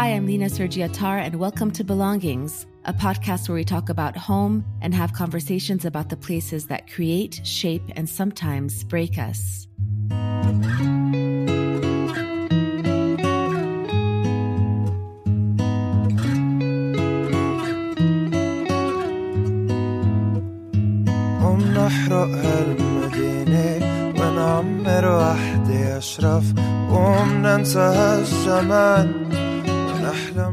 Hi, I'm Lina Sergie Attar, and welcome to Belongings, a podcast where we talk about home and have conversations about the places that create, shape, and sometimes break us. نحرق هالمدينة ونعمر وحدي أشرف هالزمان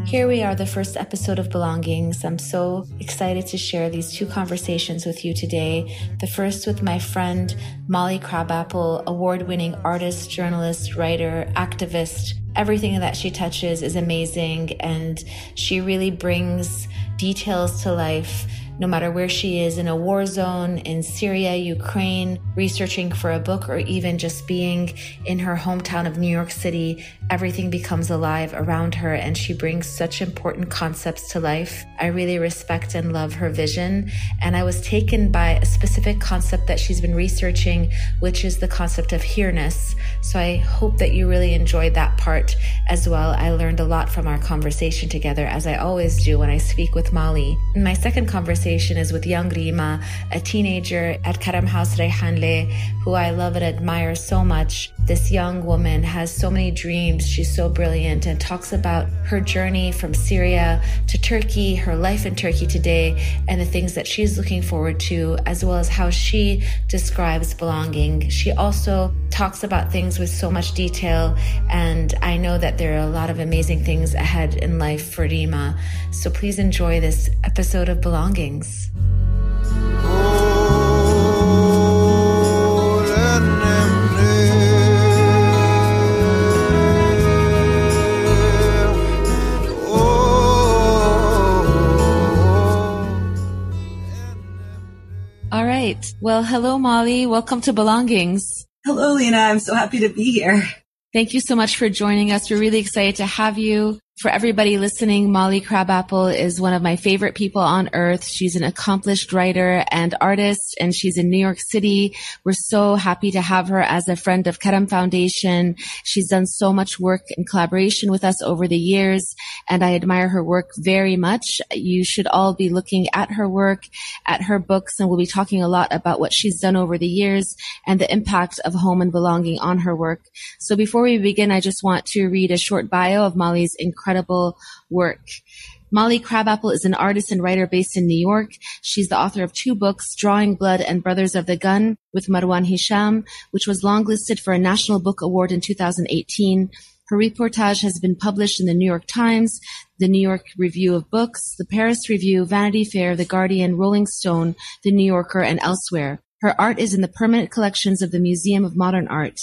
here we are, the first episode of Belongings. I'm so excited to share these two conversations with you today. The first with my friend Molly Crabapple, award winning artist, journalist, writer, activist. Everything that she touches is amazing, and she really brings details to life no matter where she is in a war zone, in Syria, Ukraine, researching for a book, or even just being in her hometown of New York City, everything becomes alive around her and she brings such important concepts to life. I really respect and love her vision. And I was taken by a specific concept that she's been researching, which is the concept of here-ness. So I hope that you really enjoyed that part as well. I learned a lot from our conversation together, as I always do when I speak with Molly. My second conversation is with young Reema, a teenager at Karam House Reyhanli, who I love and admire so much. This young woman has so many dreams She's so brilliant and talks about her journey from Syria to Turkey, her life in Turkey today, and the things that she's looking forward to, as well as how she describes belonging. She also talks about things with so much detail, and I know that there are a lot of amazing things ahead in life for Reema. So please enjoy this episode of Belongings. Right. Well, hello, Molly. Welcome to Belongings. Hello, Lina. I'm so happy to be here. Thank you so much for joining us. We're really excited to have you. For everybody listening, Molly Crabapple is one of my favorite people on earth. She's an accomplished writer and artist, and she's in New York City. We're so happy to have her as a friend of Karam Foundation. She's done so much work in collaboration with us over the years, and I admire her work very much. You should all be looking at her work, at her books, and we'll be talking a lot about what she's done over the years and the impact of home and belonging on her work. So before we begin, I just want to read a short bio of Molly's incredible incredible work. Molly Crabapple is an artist and writer based in New York. She's the author of two books, Drawing Blood and Brothers of the Gun with Marwan Hisham, which was longlisted for a National Book Award in 2018. Her reportage has been published in the New York Times, the New York Review of Books, the Paris Review, Vanity Fair, The Guardian, Rolling Stone, The New Yorker, and elsewhere. Her art is in the permanent collections of the Museum of Modern Art.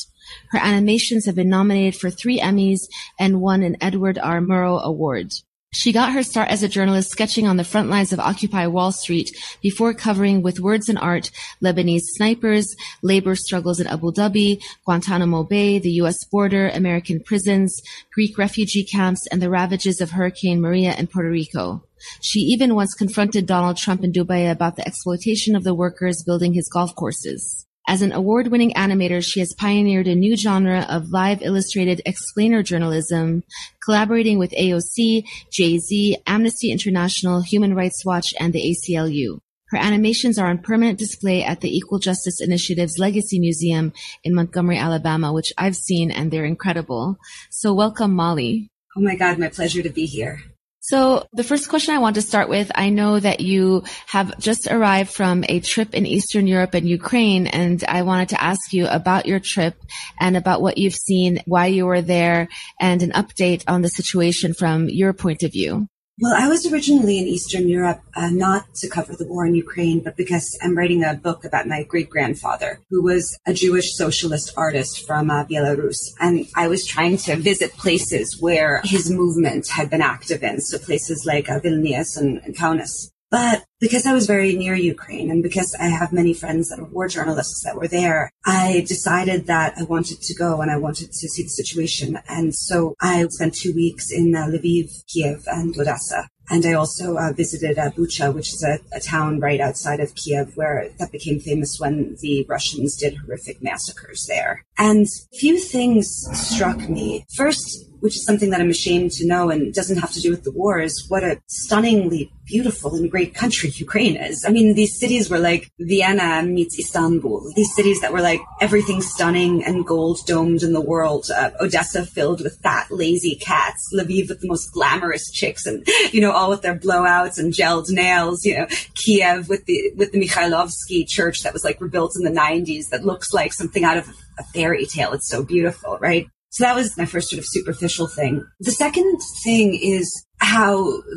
Her animations have been nominated for three Emmys and won an Edward R. Murrow Award. She got her start as a journalist sketching on the front lines of Occupy Wall Street before covering with words and art Lebanese snipers, labor struggles in Abu Dhabi, Guantanamo Bay, the U.S. border, American prisons, Greek refugee camps, and the ravages of Hurricane Maria in Puerto Rico. She even once confronted Donald Trump in Dubai about the exploitation of the workers building his golf courses. As an award-winning animator, she has pioneered a new genre of live illustrated explainer journalism, collaborating with AOC, Jay-Z, Amnesty International, Human Rights Watch, and the ACLU. Her animations are on permanent display at the Equal Justice Initiative's Legacy Museum in Montgomery, Alabama, which I've seen and they're incredible. So welcome, Molly. Oh my God, my pleasure to be here. So the first question I want to start with, I know that you have just arrived from a trip in Eastern Europe and Ukraine, and I wanted to ask you about your trip and about what you've seen, why you were there, and an update on the situation from your point of view. Well, I was originally in Eastern Europe, uh, not to cover the war in Ukraine, but because I'm writing a book about my great grandfather, who was a Jewish socialist artist from uh, Belarus. And I was trying to visit places where his movement had been active in, so places like uh, Vilnius and, and Kaunas. But because I was very near Ukraine and because I have many friends that are war journalists that were there, I decided that I wanted to go and I wanted to see the situation. And so I spent two weeks in uh, Lviv, Kiev, and Odessa. And I also uh, visited uh, Bucha, which is a, a, town right outside of Kiev, where that became famous when the Russians did horrific massacres there. And a few things struck me. First, which is something that I'm ashamed to know and doesn't have to do with the war, is what a stunningly beautiful and great country Ukraine is. I mean, these cities were like Vienna meets Istanbul. These cities that were like everything stunning and gold domed in the world. Uh, Odessa filled with fat, lazy cats. Lviv with the most glamorous chicks and, you know, all with their blowouts and gelled nails. You know, Kiev with the, with the Mikhailovsky church that was like rebuilt in the 90s that looks like something out of a fairy tale. It's so beautiful, right? So that was my first sort of superficial thing. The second thing is how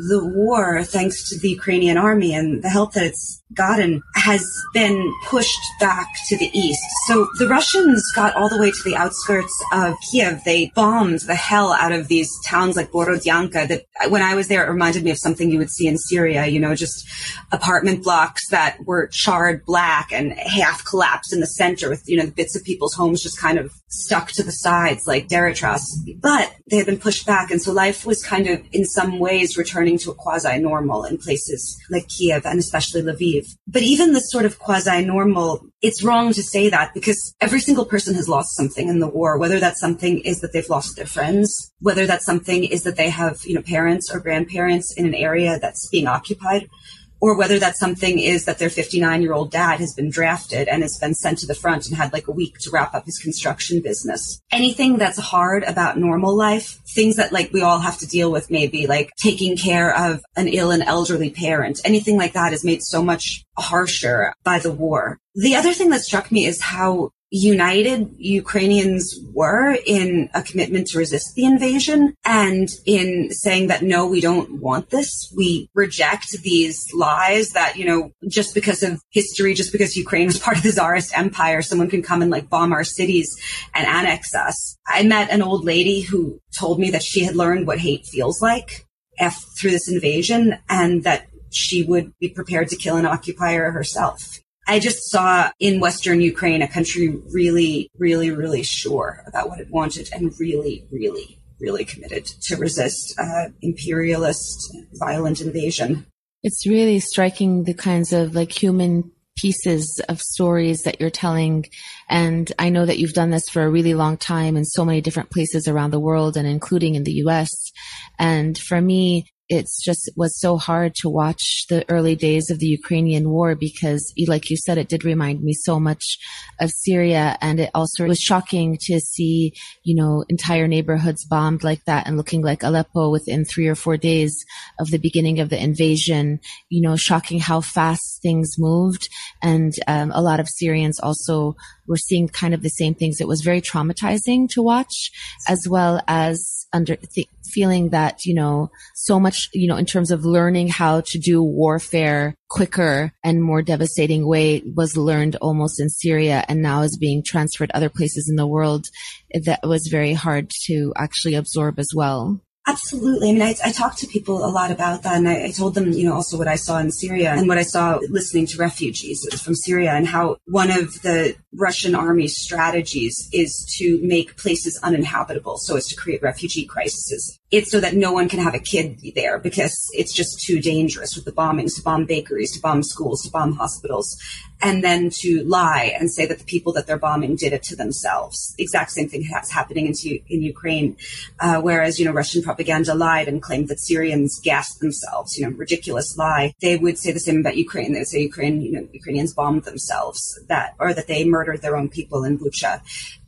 the war, thanks to the Ukrainian army and the help that it's gotten, has been pushed back to the east. So the Russians got all the way to the outskirts of Kiev. They bombed the hell out of these towns like Borodyanka that when I was there, it reminded me of something you would see in Syria, you know, just apartment blocks that were charred black and half collapsed in the center with, you know, bits of people's homes just kind of stuck to the sides like Deritras. But they had been pushed back. And so life was kind of in some ways returning to a quasi normal in places like Kiev and especially Lviv. But even this sort of quasi normal, it's wrong to say that because every single person has lost something in the war, whether that something is that they've lost their friends, whether that something is that they have, you know, parents or grandparents in an area that's being occupied or whether that something is that their 59 year old dad has been drafted and has been sent to the front and had like a week to wrap up his construction business. Anything that's hard about normal life, things that like we all have to deal with, maybe like taking care of an ill and elderly parent, anything like that is made so much harsher by the war. The other thing that struck me is how united Ukrainians were in a commitment to resist the invasion and in saying that no, we don't want this. We reject these lies that, you know, just because of history, just because Ukraine was part of the Tsarist empire, someone can come and like bomb our cities and annex us. I met an old lady who told me that she had learned what hate feels like through this invasion and that she would be prepared to kill an occupier herself. I just saw in Western Ukraine a country really, really, really sure about what it wanted and really, really, really committed to resist uh, imperialist, violent invasion. It's really striking the kinds of like human pieces of stories that you're telling. And I know that you've done this for a really long time in so many different places around the world and including in the US. And for me, it's just was so hard to watch the early days of the Ukrainian war because, like you said, it did remind me so much of Syria. And it also was shocking to see, you know, entire neighborhoods bombed like that and looking like Aleppo within three or four days of the beginning of the invasion, you know, shocking how fast things moved. And um, a lot of Syrians also were seeing kind of the same things. It was very traumatizing to watch as well as under th- feeling that, you know, so much, you know, in terms of learning how to do warfare quicker and more devastating way was learned almost in Syria and now is being transferred other places in the world that was very hard to actually absorb as well. Absolutely. I mean, I, I talked to people a lot about that, and I, I, told them, you know, also what I saw in Syria and what I saw listening to refugees from Syria, and how one of the Russian army's strategies is to make places uninhabitable, so as to create refugee crises. It's so that no one can have a kid there because it's just too dangerous with the bombings to bomb bakeries, to bomb schools, to bomb hospitals and then to lie and say that the people that they're bombing did it to themselves. The exact same thing that's happening in, in Ukraine. Uh, whereas, you know, Russian propaganda lied and claimed that Syrians gassed themselves, you know, ridiculous lie. They would say the same about Ukraine. They would say Ukraine, you know, Ukrainians bombed themselves that, or that they murdered their own people in Bucha.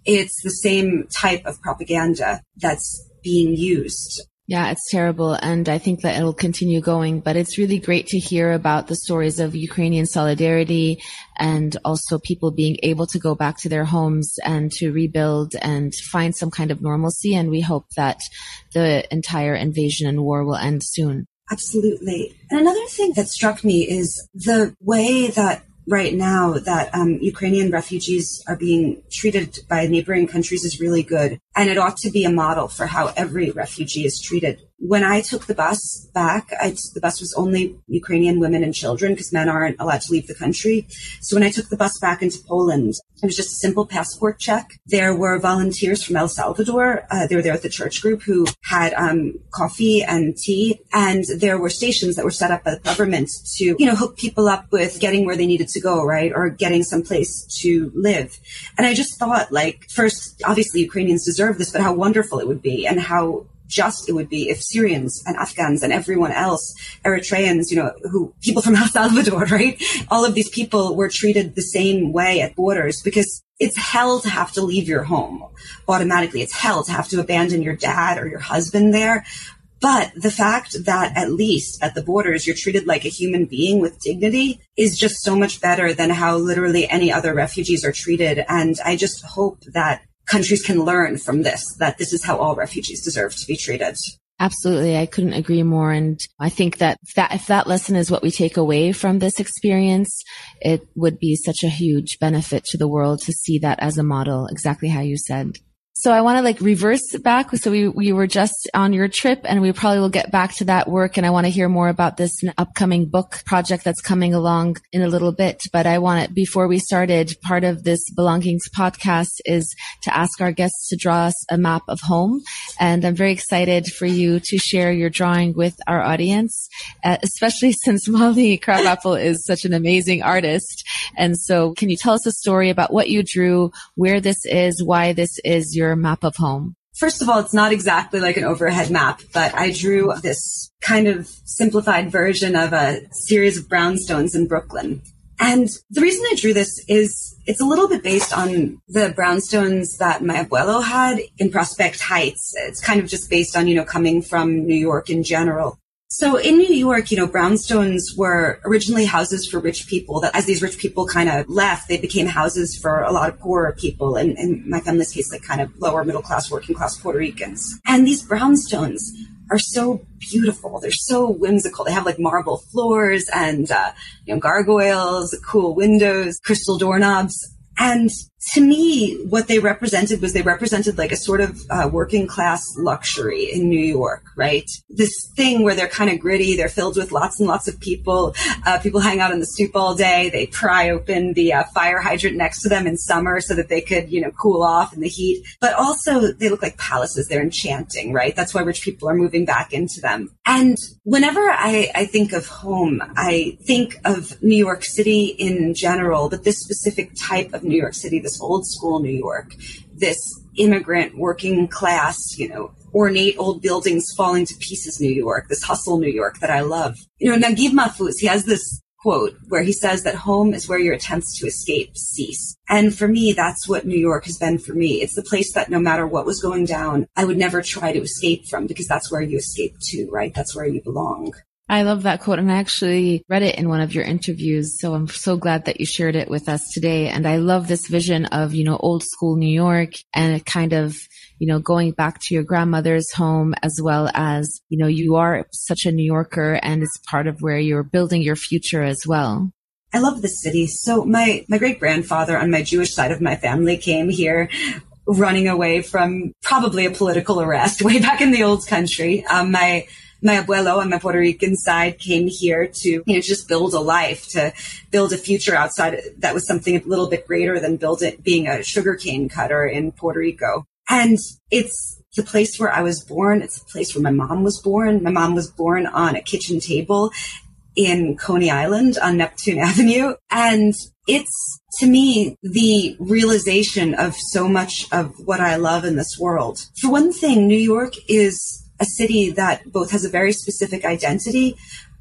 It's the same type of propaganda that's being used yeah, it's terrible. And I think that it'll continue going, but it's really great to hear about the stories of Ukrainian solidarity and also people being able to go back to their homes and to rebuild and find some kind of normalcy. And we hope that the entire invasion and war will end soon. Absolutely. And another thing that struck me is the way that right now that um, Ukrainian refugees are being treated by neighboring countries is really good. And it ought to be a model for how every refugee is treated. When I took the bus back, I, the bus was only Ukrainian women and children because men aren't allowed to leave the country. So when I took the bus back into Poland, it was just a simple passport check. There were volunteers from El Salvador. Uh, they were there at the church group who had um, coffee and tea, and there were stations that were set up by the government to, you know, hook people up with getting where they needed to go, right, or getting someplace to live. And I just thought, like, first, obviously Ukrainians deserve this, but how wonderful it would be, and how just it would be if Syrians and Afghans and everyone else, Eritreans, you know, who people from El Salvador, right? All of these people were treated the same way at borders because it's hell to have to leave your home automatically. It's hell to have to abandon your dad or your husband there. But the fact that at least at the borders you're treated like a human being with dignity is just so much better than how literally any other refugees are treated. And I just hope that countries can learn from this, that this is how all refugees deserve to be treated. Absolutely. I couldn't agree more. And I think that, that if that lesson is what we take away from this experience, it would be such a huge benefit to the world to see that as a model, exactly how you said. So I want to like reverse back. So we, we were just on your trip and we probably will get back to that work. And I want to hear more about this upcoming book project that's coming along in a little bit. But I want it before we started, part of this belongings podcast is to ask our guests to draw us a map of home. And I'm very excited for you to share your drawing with our audience, uh, especially since Molly Crabapple is such an amazing artist. And so can you tell us a story about what you drew, where this is, why this is your your map of home? First of all, it's not exactly like an overhead map, but I drew this kind of simplified version of a series of brownstones in Brooklyn. And the reason I drew this is it's a little bit based on the brownstones that my abuelo had in Prospect Heights. It's kind of just based on, you know, coming from New York in general. So in New York, you know, brownstones were originally houses for rich people that as these rich people kind of left, they became houses for a lot of poorer people. And in my family's case, like kind of lower middle class, working class Puerto Ricans. And these brownstones are so beautiful. They're so whimsical. They have like marble floors and, uh, you know, gargoyles, cool windows, crystal doorknobs. And to me, what they represented was they represented like a sort of uh, working class luxury in New York, right? This thing where they're kind of gritty, they're filled with lots and lots of people. Uh, people hang out on the stoop all day. They pry open the uh, fire hydrant next to them in summer so that they could, you know, cool off in the heat. But also, they look like palaces. They're enchanting, right? That's why rich people are moving back into them. And whenever I, I think of home, I think of New York City in general, but this specific type of New York City, old school New York, this immigrant working class, you know, ornate old buildings falling to pieces New York, this hustle New York that I love. You know, Naguib Mahfouz, he has this quote where he says that home is where your attempts to escape cease. And for me, that's what New York has been for me. It's the place that no matter what was going down, I would never try to escape from because that's where you escape to, right? That's where you belong. I love that quote and I actually read it in one of your interviews. So I'm so glad that you shared it with us today. And I love this vision of, you know, old school New York and kind of, you know, going back to your grandmother's home as well as, you know, you are such a New Yorker and it's part of where you're building your future as well. I love the city. So my, my great grandfather on my Jewish side of my family came here running away from probably a political arrest way back in the old country. Um, my my abuelo on my Puerto Rican side came here to, you know, just build a life, to build a future outside that was something a little bit greater than build it being a sugarcane cutter in Puerto Rico. And it's the place where I was born. It's the place where my mom was born. My mom was born on a kitchen table in Coney Island on Neptune Avenue. And it's to me the realization of so much of what I love in this world. For one thing, New York is a city that both has a very specific identity,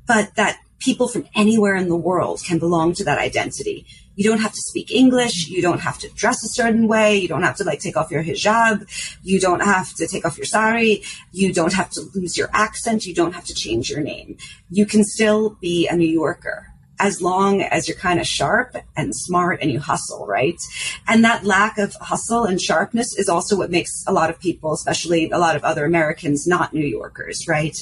but that people from anywhere in the world can belong to that identity. You don't have to speak English. You don't have to dress a certain way. You don't have to like take off your hijab. You don't have to take off your sari. You don't have to lose your accent. You don't have to change your name. You can still be a New Yorker as long as you're kind of sharp and smart and you hustle, right? And that lack of hustle and sharpness is also what makes a lot of people, especially a lot of other Americans, not New Yorkers, right?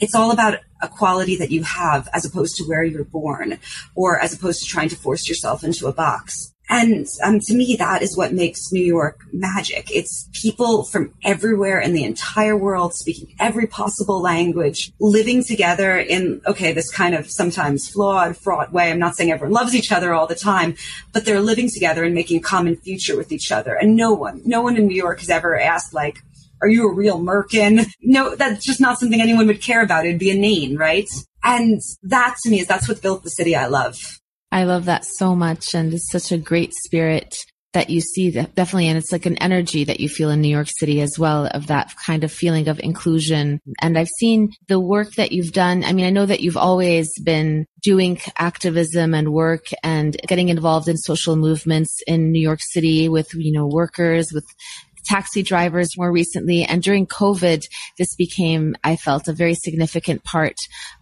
It's all about a quality that you have as opposed to where you're born or as opposed to trying to force yourself into a box. And um, to me, that is what makes New York magic. It's people from everywhere in the entire world speaking every possible language, living together in, okay, this kind of sometimes flawed, fraught way. I'm not saying everyone loves each other all the time, but they're living together and making a common future with each other. And no one, no one in New York has ever asked like, are you a real Merkin? No, that's just not something anyone would care about. It'd be a name, right? And that to me is that's what built the city I love. I love that so much. And it's such a great spirit that you see that definitely. And it's like an energy that you feel in New York City as well of that kind of feeling of inclusion. And I've seen the work that you've done. I mean, I know that you've always been doing activism and work and getting involved in social movements in New York City with, you know, workers, with taxi drivers more recently. And during COVID, this became, I felt, a very significant part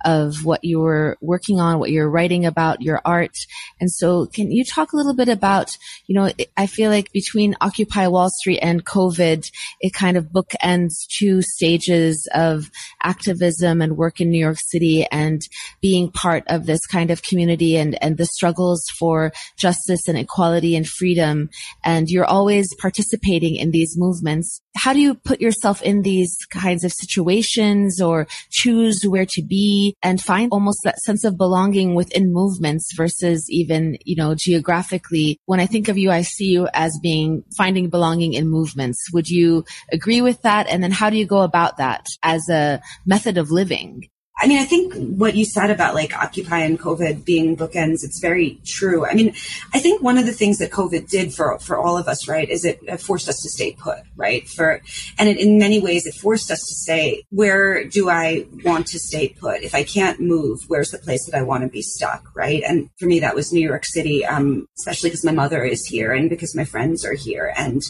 of what you were working on, what you're writing about, your art. And so can you talk a little bit about, you know, I feel like between Occupy Wall Street and COVID, it kind of bookends two stages of activism and work in New York City and being part of this kind of community and, and the struggles for justice and equality and freedom. And you're always participating in these these movements. How do you put yourself in these kinds of situations or choose where to be and find almost that sense of belonging within movements versus even, you know, geographically? When I think of you, I see you as being finding belonging in movements. Would you agree with that? And then how do you go about that as a method of living? I mean, I think what you said about like Occupy and COVID being bookends, it's very true. I mean, I think one of the things that COVID did for, for all of us, right, is it forced us to stay put, right? For, and it, in many ways, it forced us to say, where do I want to stay put? If I can't move, where's the place that I want to be stuck, right? And for me, that was New York City, um, especially because my mother is here and because my friends are here. And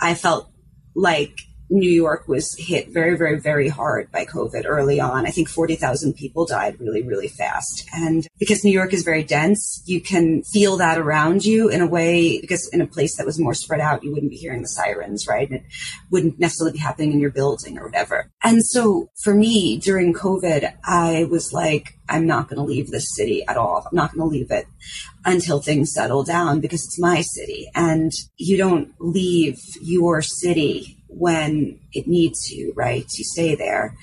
I felt like New York was hit very, very, very hard by COVID early on. I think 40,000 people died really, really fast. And because New York is very dense, you can feel that around you in a way, because in a place that was more spread out, you wouldn't be hearing the sirens, right? It wouldn't necessarily be happening in your building or whatever. And so for me, during COVID, I was like, I'm not going to leave this city at all. I'm not going to leave it until things settle down because it's my city. And you don't leave your city when it needs you, right? You stay there.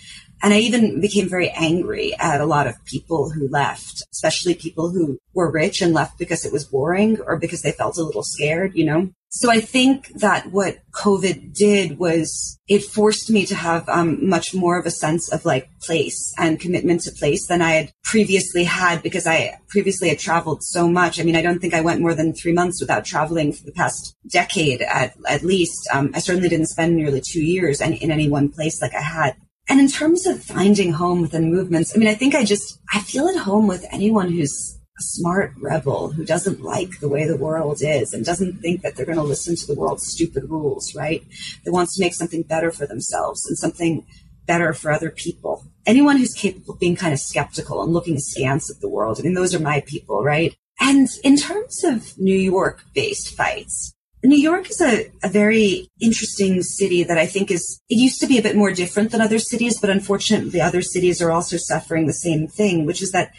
And I even became very angry at a lot of people who left, especially people who were rich and left because it was boring or because they felt a little scared, you know? So I think that what COVID did was it forced me to have um, much more of a sense of like place and commitment to place than I had previously had because I previously had traveled so much. I mean, I don't think I went more than three months without traveling for the past decade at, at least. Um, I certainly didn't spend nearly two years in, in any one place like I had. And in terms of finding home within movements, I mean, I think I just, I feel at home with anyone who's a smart rebel who doesn't like the way the world is and doesn't think that they're going to listen to the world's stupid rules, right? That wants to make something better for themselves and something better for other people. Anyone who's capable of being kind of skeptical and looking askance at the world. I mean, those are my people, right? And in terms of New York based fights, New York is a, a very interesting city that I think is, it used to be a bit more different than other cities, but unfortunately other cities are also suffering the same thing, which is that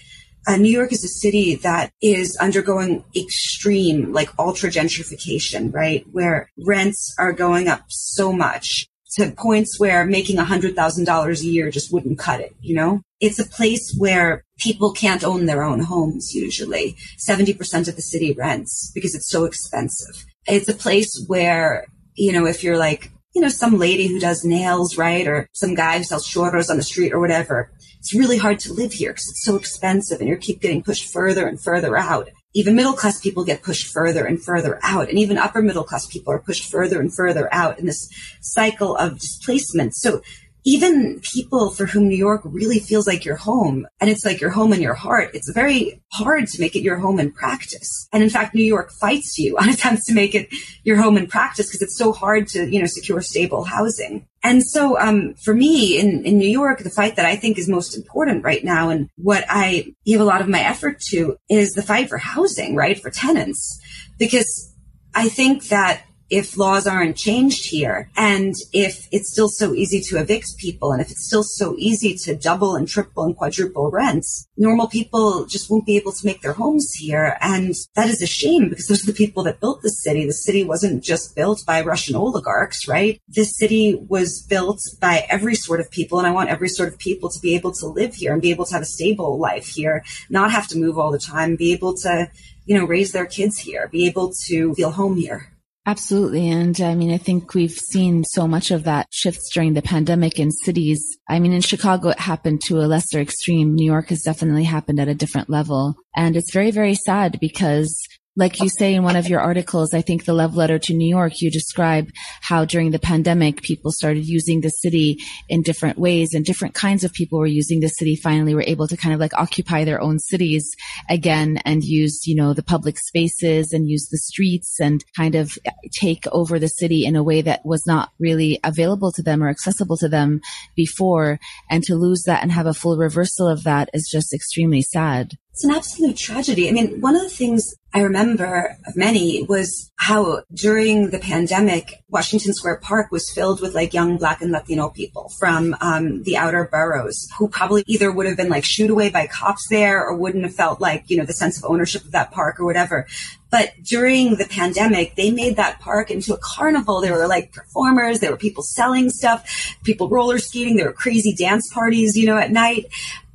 uh, New York is a city that is undergoing extreme, like ultra gentrification, right? Where rents are going up so much to points where making $100,000 a year just wouldn't cut it, you know? It's a place where people can't own their own homes usually. 70% of the city rents because it's so expensive. It's a place where, you know, if you're like, you know, some lady who does nails, right? Or some guy who sells churros on the street or whatever, it's really hard to live here because it's so expensive and you keep getting pushed further and further out. Even middle class people get pushed further and further out. And even upper middle class people are pushed further and further out in this cycle of displacement. So even people for whom New York really feels like your home and it's like your home in your heart, it's very hard to make it your home in practice. And in fact, New York fights you on attempts to make it your home in practice because it's so hard to, you know, secure stable housing. And so, um, for me in, in New York, the fight that I think is most important right now and what I give a lot of my effort to is the fight for housing, right? For tenants. Because I think that if laws aren't changed here and if it's still so easy to evict people and if it's still so easy to double and triple and quadruple rents, normal people just won't be able to make their homes here. And that is a shame because those are the people that built the city. The city wasn't just built by Russian oligarchs, right? This city was built by every sort of people. And I want every sort of people to be able to live here and be able to have a stable life here, not have to move all the time, be able to, you know, raise their kids here, be able to feel home here. Absolutely. And I mean, I think we've seen so much of that shifts during the pandemic in cities. I mean, in Chicago, it happened to a lesser extreme. New York has definitely happened at a different level. And it's very, very sad because like you say in one of your articles, I think the love letter to New York, you describe how during the pandemic, people started using the city in different ways and different kinds of people were using the city finally were able to kind of like occupy their own cities again and use, you know, the public spaces and use the streets and kind of take over the city in a way that was not really available to them or accessible to them before. And to lose that and have a full reversal of that is just extremely sad. It's an absolute tragedy. I mean, one of the things I remember of many was how during the pandemic, Washington Square Park was filled with like young Black and Latino people from um, the outer boroughs who probably either would have been like shooed away by cops there or wouldn't have felt like, you know, the sense of ownership of that park or whatever. But during the pandemic, they made that park into a carnival. There were like performers, there were people selling stuff, people roller skating, there were crazy dance parties, you know, at night.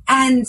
And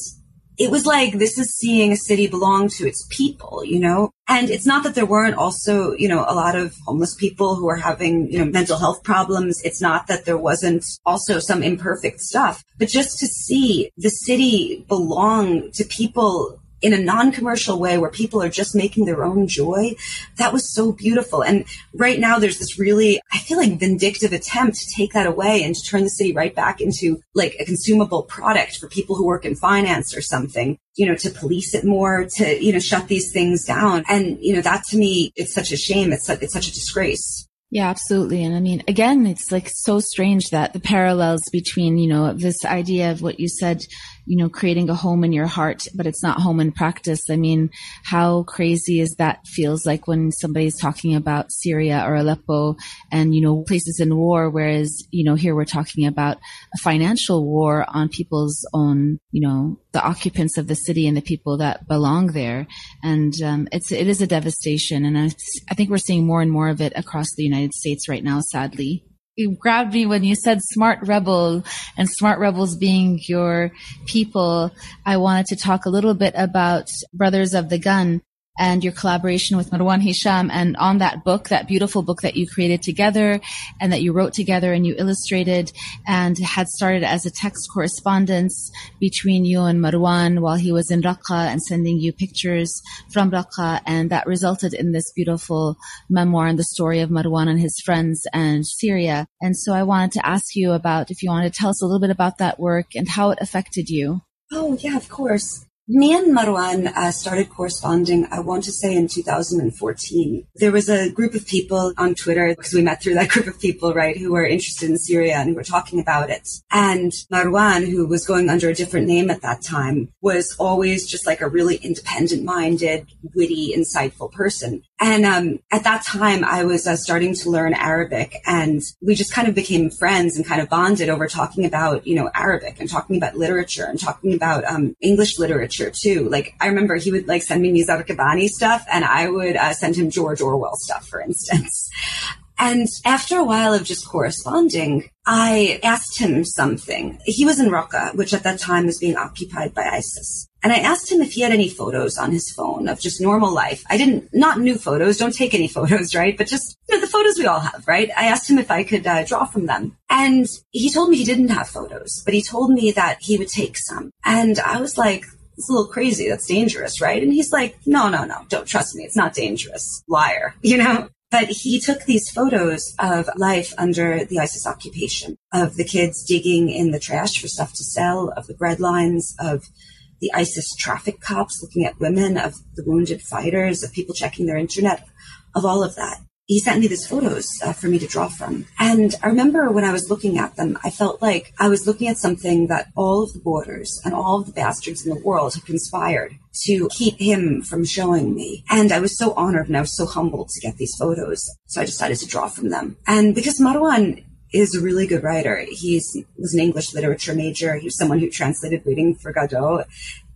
it was like this is seeing a city belong to its people, you know? And it's not that there weren't also, you know, a lot of homeless people who are having, you know, mental health problems. It's not that there wasn't also some imperfect stuff, but just to see the city belong to people in a non-commercial way where people are just making their own joy. That was so beautiful. And right now there's this really, I feel like vindictive attempt to take that away and to turn the city right back into like a consumable product for people who work in finance or something you know, to police it more, to, you know, shut these things down. And, you know, that to me, it's such a shame. It's, it's such a disgrace. Yeah, absolutely. And I mean, again, it's like so strange that the parallels between, you know, this idea of what you said, you know, creating a home in your heart, but it's not home in practice. I mean, how crazy is that feels like when somebody's talking about Syria or Aleppo and, you know, places in war, whereas, you know, here we're talking about a financial war on people's own, you know, the occupants of the city and the people that belong there. And, um, it's, it is a devastation. And I, I think we're seeing more and more of it across the United States right now, sadly you grabbed me when you said smart rebel and smart rebels being your people. I wanted to talk a little bit about Brothers of the Gun and your collaboration with Marwan Hisham and on that book, that beautiful book that you created together and that you wrote together and you illustrated and had started as a text correspondence between you and Marwan while he was in Raqqa and sending you pictures from Raqqa. And that resulted in this beautiful memoir and the story of Marwan and his friends and Syria. And so I wanted to ask you about if you want to tell us a little bit about that work and how it affected you. Oh, yeah, of course. Me and Marwan uh, started corresponding, I want to say in 2014. There was a group of people on Twitter, because we met through that group of people, right, who were interested in Syria and who were talking about it. And Marwan, who was going under a different name at that time, was always just like a really independent minded, witty, insightful person. And um, at that time, I was uh, starting to learn Arabic, and we just kind of became friends and kind of bonded over talking about, you know, Arabic and talking about literature and talking about um, English literature too. Like I remember he would like send me Nizar Qabbani stuff, and I would uh, send him George Orwell stuff, for instance. And after a while of just corresponding, I asked him something. He was in Raqqa, which at that time was being occupied by ISIS. And I asked him if he had any photos on his phone of just normal life. I didn't, not new photos, don't take any photos, right? But just, you know, the photos we all have, right? I asked him if I could uh, draw from them. And he told me he didn't have photos, but he told me that he would take some. And I was like, it's a little crazy. That's dangerous, right? And he's like, no, no, no, don't trust me. It's not dangerous. Liar, you know? But he took these photos of life under the ISIS occupation, of the kids digging in the trash for stuff to sell, of the bread lines, of the ISIS traffic cops looking at women, of the wounded fighters, of people checking their internet, of all of that. He sent me these photos uh, for me to draw from. And I remember when I was looking at them, I felt like I was looking at something that all of the borders and all of the bastards in the world had conspired to keep him from showing me. And I was so honored and I was so humbled to get these photos. So I decided to draw from them. And because Marwan is a really good writer, he was an English literature major. He was someone who translated Waiting for Godot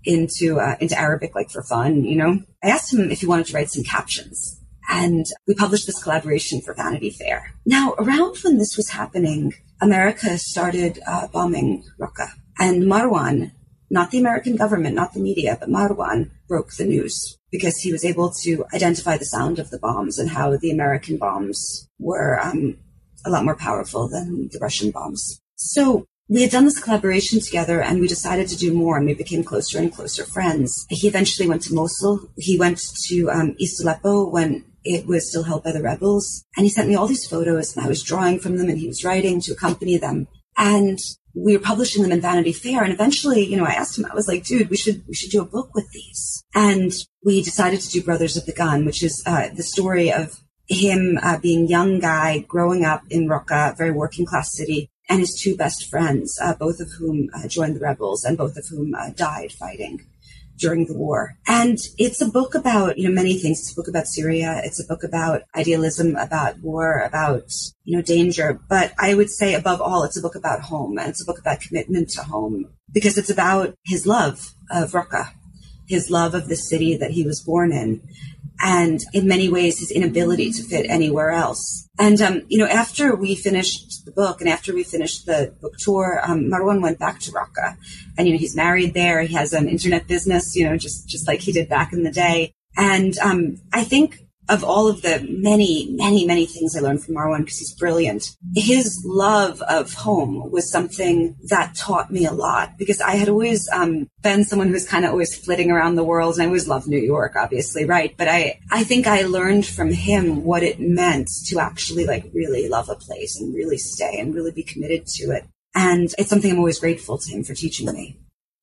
into uh, into Arabic, like for fun, you know. I asked him if he wanted to write some captions and we published this collaboration for Vanity Fair. Now, around when this was happening, America started uh, bombing Raqqa. And Marwan, not the American government, not the media, but Marwan broke the news because he was able to identify the sound of the bombs and how the American bombs were um, a lot more powerful than the Russian bombs. So we had done this collaboration together and we decided to do more and we became closer and closer friends. He eventually went to Mosul. He went to um, East Aleppo when it was still held by the rebels. And he sent me all these photos and I was drawing from them and he was writing to accompany them. And we were publishing them in Vanity Fair. And eventually, you know, I asked him, I was like, dude, we should, we should do a book with these. And we decided to do Brothers of the Gun, which is uh, the story of him uh, being young guy growing up in Raqqa, very working class city, and his two best friends, uh, both of whom uh, joined the rebels and both of whom uh, died fighting during the war. And it's a book about, you know, many things. It's a book about Syria. It's a book about idealism, about war, about, you know, danger. But I would say above all, it's a book about home and it's a book about commitment to home because it's about his love of Raqqa, his love of the city that he was born in and in many ways his inability to fit anywhere else. And um, you know, after we finished the book and after we finished the book tour, um, Marwan went back to Raqqa, and you know he's married there. He has an internet business, you know, just just like he did back in the day. And um, I think of all of the many, many, many things I learned from Marwan because he's brilliant. His love of home was something that taught me a lot because I had always um, been someone who was kind of always flitting around the world and I always loved New York, obviously, right? But I, I think I learned from him what it meant to actually like really love a place and really stay and really be committed to it. And it's something I'm always grateful to him for teaching me.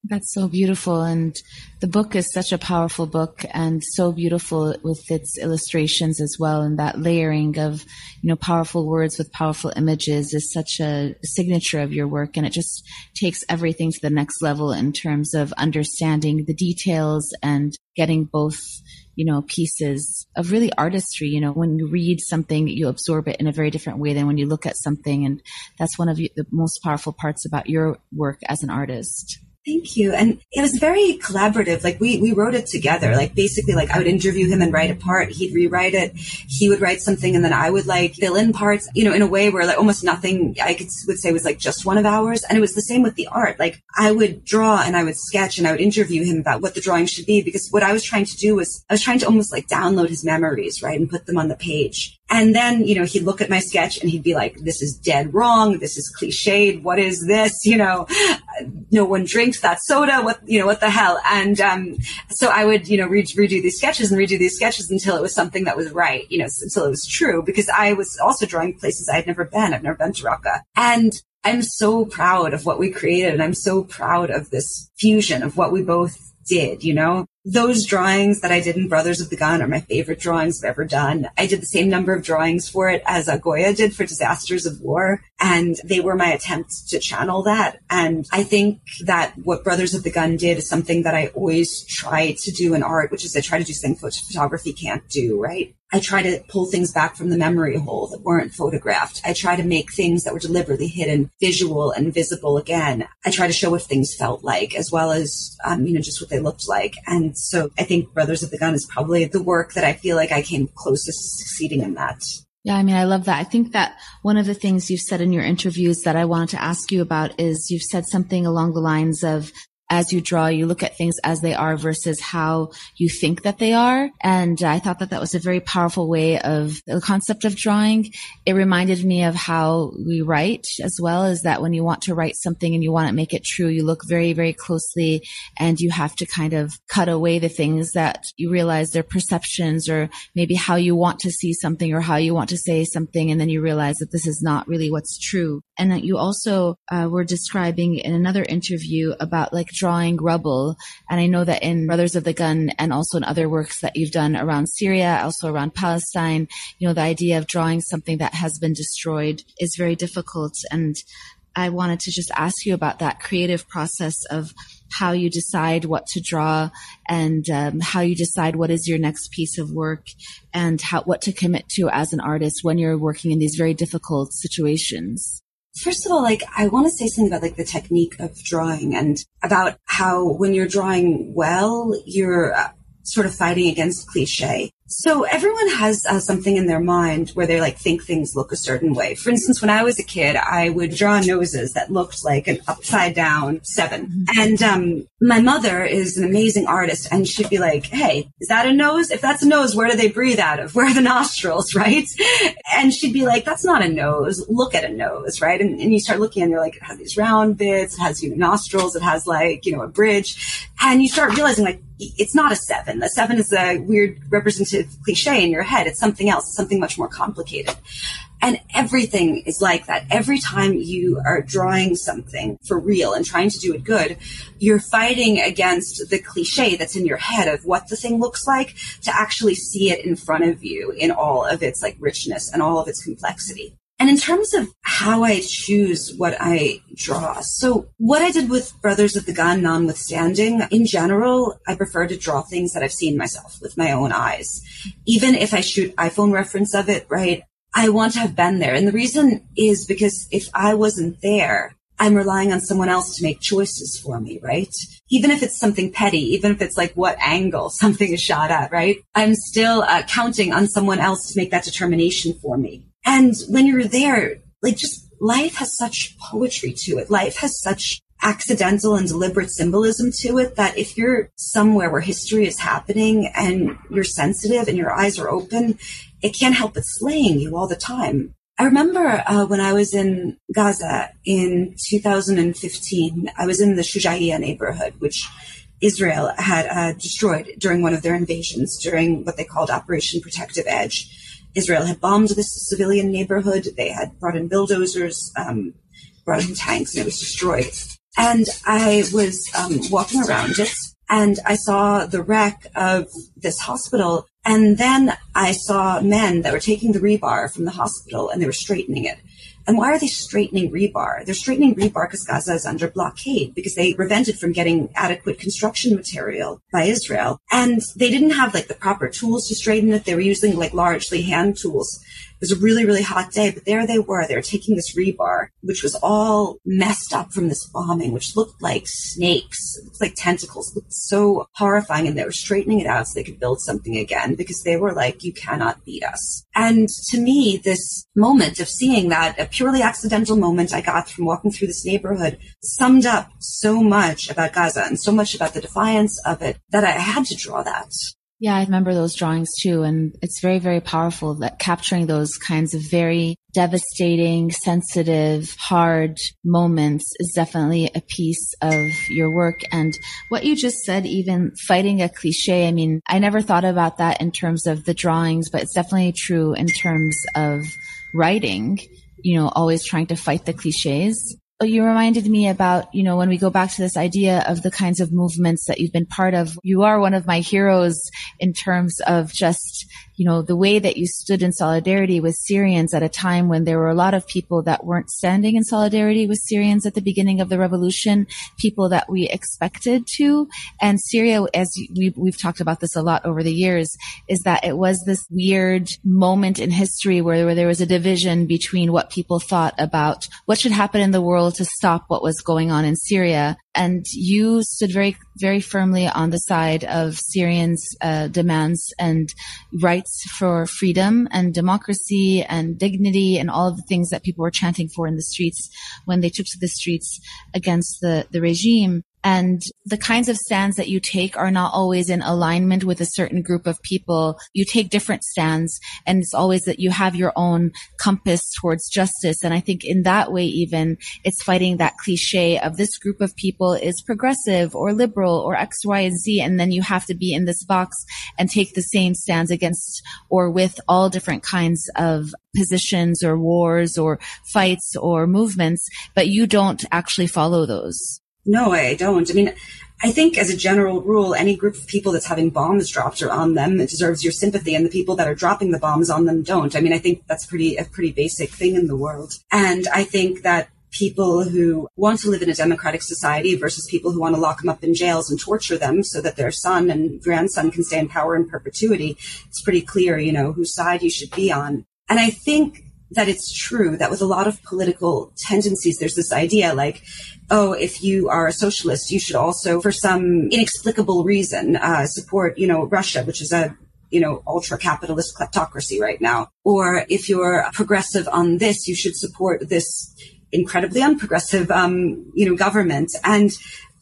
That's so beautiful. And the book is such a powerful book and so beautiful with its illustrations as well. And that layering of, you know, powerful words with powerful images is such a signature of your work. And it just takes everything to the next level in terms of understanding the details and getting both you know, pieces of really artistry. You know, when you read something, you absorb it in a very different way than when you look at something. And that's one of the most powerful parts about your work as an artist. Thank you. And it was very collaborative. Like we, we wrote it together. Like basically like I would interview him and write a part. He'd rewrite it. He would write something and then I would like fill in parts, you know, in a way where like almost nothing I could would say was like just one of ours. And it was the same with the art. Like I would draw and I would sketch and I would interview him about what the drawing should be because what I was trying to do was I was trying to almost like download his memories, right? And put them on the page. And then, you know, he'd look at my sketch and he'd be like, this is dead wrong. This is cliched. What is this? You know, no one drinks that soda. What, you know, what the hell? And, um, so I would, you know, re- redo these sketches and redo these sketches until it was something that was right, you know, until it was true because I was also drawing places I had never been. I've never been to Raqqa. And I'm so proud of what we created and I'm so proud of this fusion of what we both did, you know? Those drawings that I did in Brothers of the Gun are my favorite drawings I've ever done. I did the same number of drawings for it as Goya did for Disasters of War, and they were my attempt to channel that. And I think that what Brothers of the Gun did is something that I always try to do in art, which is I try to do something photography can't do, right? I try to pull things back from the memory hole that weren't photographed. I try to make things that were deliberately hidden visual and visible again. I try to show what things felt like as well as, um, you know, just what they looked like. And so I think Brothers of the Gun is probably the work that I feel like I came closest to succeeding in that. Yeah, I mean, I love that. I think that one of the things you've said in your interviews that I wanted to ask you about is you've said something along the lines of as you draw, you look at things as they are versus how you think that they are. And I thought that that was a very powerful way of the concept of drawing. It reminded me of how we write as well as that when you want to write something and you want to make it true, you look very, very closely and you have to kind of cut away the things that you realize they're perceptions or maybe how you want to see something or how you want to say something. And then you realize that this is not really what's true. And that you also uh, were describing in another interview about like drawing rubble. And I know that in Brothers of the Gun and also in other works that you've done around Syria, also around Palestine, you know, the idea of drawing something that has been destroyed is very difficult. And I wanted to just ask you about that creative process of how you decide what to draw and um, how you decide what is your next piece of work and how what to commit to as an artist when you're working in these very difficult situations First of all, like I want to say something about like the technique of drawing and about how when you're drawing well, you're uh, sort of fighting against cliche. So everyone has uh, something in their mind where they like think things look a certain way. For instance, when I was a kid, I would draw noses that looked like an upside down 7 mm-hmm. And um, my mother is an amazing artist, and she'd be like, "Hey, is that a nose? If that's a nose, where do they breathe out of? Where are the nostrils, right?" And she'd be like, "That's not a nose. Look at a nose, right?" And, and you start looking, and you're like, "It has these round bits. It has you know nostrils. It has like you know a bridge," and you start realizing like it's not a seven. The seven is a weird representative cliche in your head. It's something else, something much more complicated. And everything is like that. Every time you are drawing something for real and trying to do it good, you're fighting against the cliche that's in your head of what the thing looks like to actually see it in front of you in all of its like richness and all of its complexity. And in terms of how I choose what I draw, so what I did with Brothers of the Gun, notwithstanding, in general, I prefer to draw things that I've seen myself with my own eyes. Even if I shoot iPhone reference of it, right? I want to have been there. And the reason is because if I wasn't there, I'm relying on someone else to make choices for me, right? Even if it's something petty, even if it's like what angle something is shot at, right? I'm still uh, counting on someone else to make that determination for me. And when you're there, like just life has such poetry to it. Life has such accidental and deliberate symbolism to it that if you're somewhere where history is happening and you're sensitive and your eyes are open, it can't help but slaying you all the time. I remember uh, when I was in Gaza in 2015, I was in the Shujaiya neighborhood, which Israel had uh, destroyed during one of their invasions during what they called Operation Protective Edge. Israel had bombed this civilian neighborhood. They had brought in bulldozers, um, brought in tanks, and it was destroyed. And I was um, walking around it, and I saw the wreck of this hospital. And then I saw men that were taking the rebar from the hospital, and they were straightening it. And why are they straightening rebar? They're straightening rebar because Gaza is under blockade because they prevented from getting adequate construction material by Israel. And they didn't have like the proper tools to straighten it. They were using like largely hand tools. It was a really, really hot day, but there they were. They were taking this rebar, which was all messed up from this bombing, which looked like snakes, looked like tentacles, it looked so horrifying. And they were straightening it out so they could build something again because they were like, you cannot beat us. And to me, this moment of seeing that, purely accidental moment I got from walking through this neighborhood, summed up so much about Gaza and so much about the defiance of it that I had to draw that. Yeah, I remember those drawings too. And it's very, very powerful that capturing those kinds of very devastating, sensitive, hard moments is definitely a piece of your work. And what you just said, even fighting a cliche, I mean, I never thought about that in terms of the drawings, but it's definitely true in terms of writing, you know, always trying to fight the cliches. You reminded me about, you know, when we go back to this idea of the kinds of movements that you've been part of, you are one of my heroes in terms of just you know, the way that you stood in solidarity with Syrians at a time when there were a lot of people that weren't standing in solidarity with Syrians at the beginning of the revolution, people that we expected to. And Syria, as we, we've talked about this a lot over the years, is that it was this weird moment in history where, where there was a division between what people thought about what should happen in the world to stop what was going on in Syria and you stood very, very firmly on the side of Syrians' uh, demands and rights for freedom and democracy and dignity and all of the things that people were chanting for in the streets when they took to the streets against the, the regime. And the kinds of stands that you take are not always in alignment with a certain group of people. You take different stands and it's always that you have your own compass towards justice. And I think in that way, even it's fighting that cliche of this group of people is progressive or liberal or X, Y, and Z. And then you have to be in this box and take the same stands against or with all different kinds of positions or wars or fights or movements, but you don't actually follow those. No, I don't. I mean, I think as a general rule, any group of people that's having bombs dropped on them it deserves your sympathy, and the people that are dropping the bombs on them don't. I mean, I think that's pretty a pretty basic thing in the world, and I think that people who want to live in a democratic society versus people who want to lock them up in jails and torture them so that their son and grandson can stay in power in perpetuity. It's pretty clear, you know, whose side you should be on. And I think that it's true that with a lot of political tendencies, there's this idea like, oh, if you are a socialist, you should also, for some inexplicable reason, uh, support, you know, Russia, which is a you know, ultra capitalist kleptocracy right now. Or if you're progressive on this, you should support this incredibly unprogressive, um, you know, government. And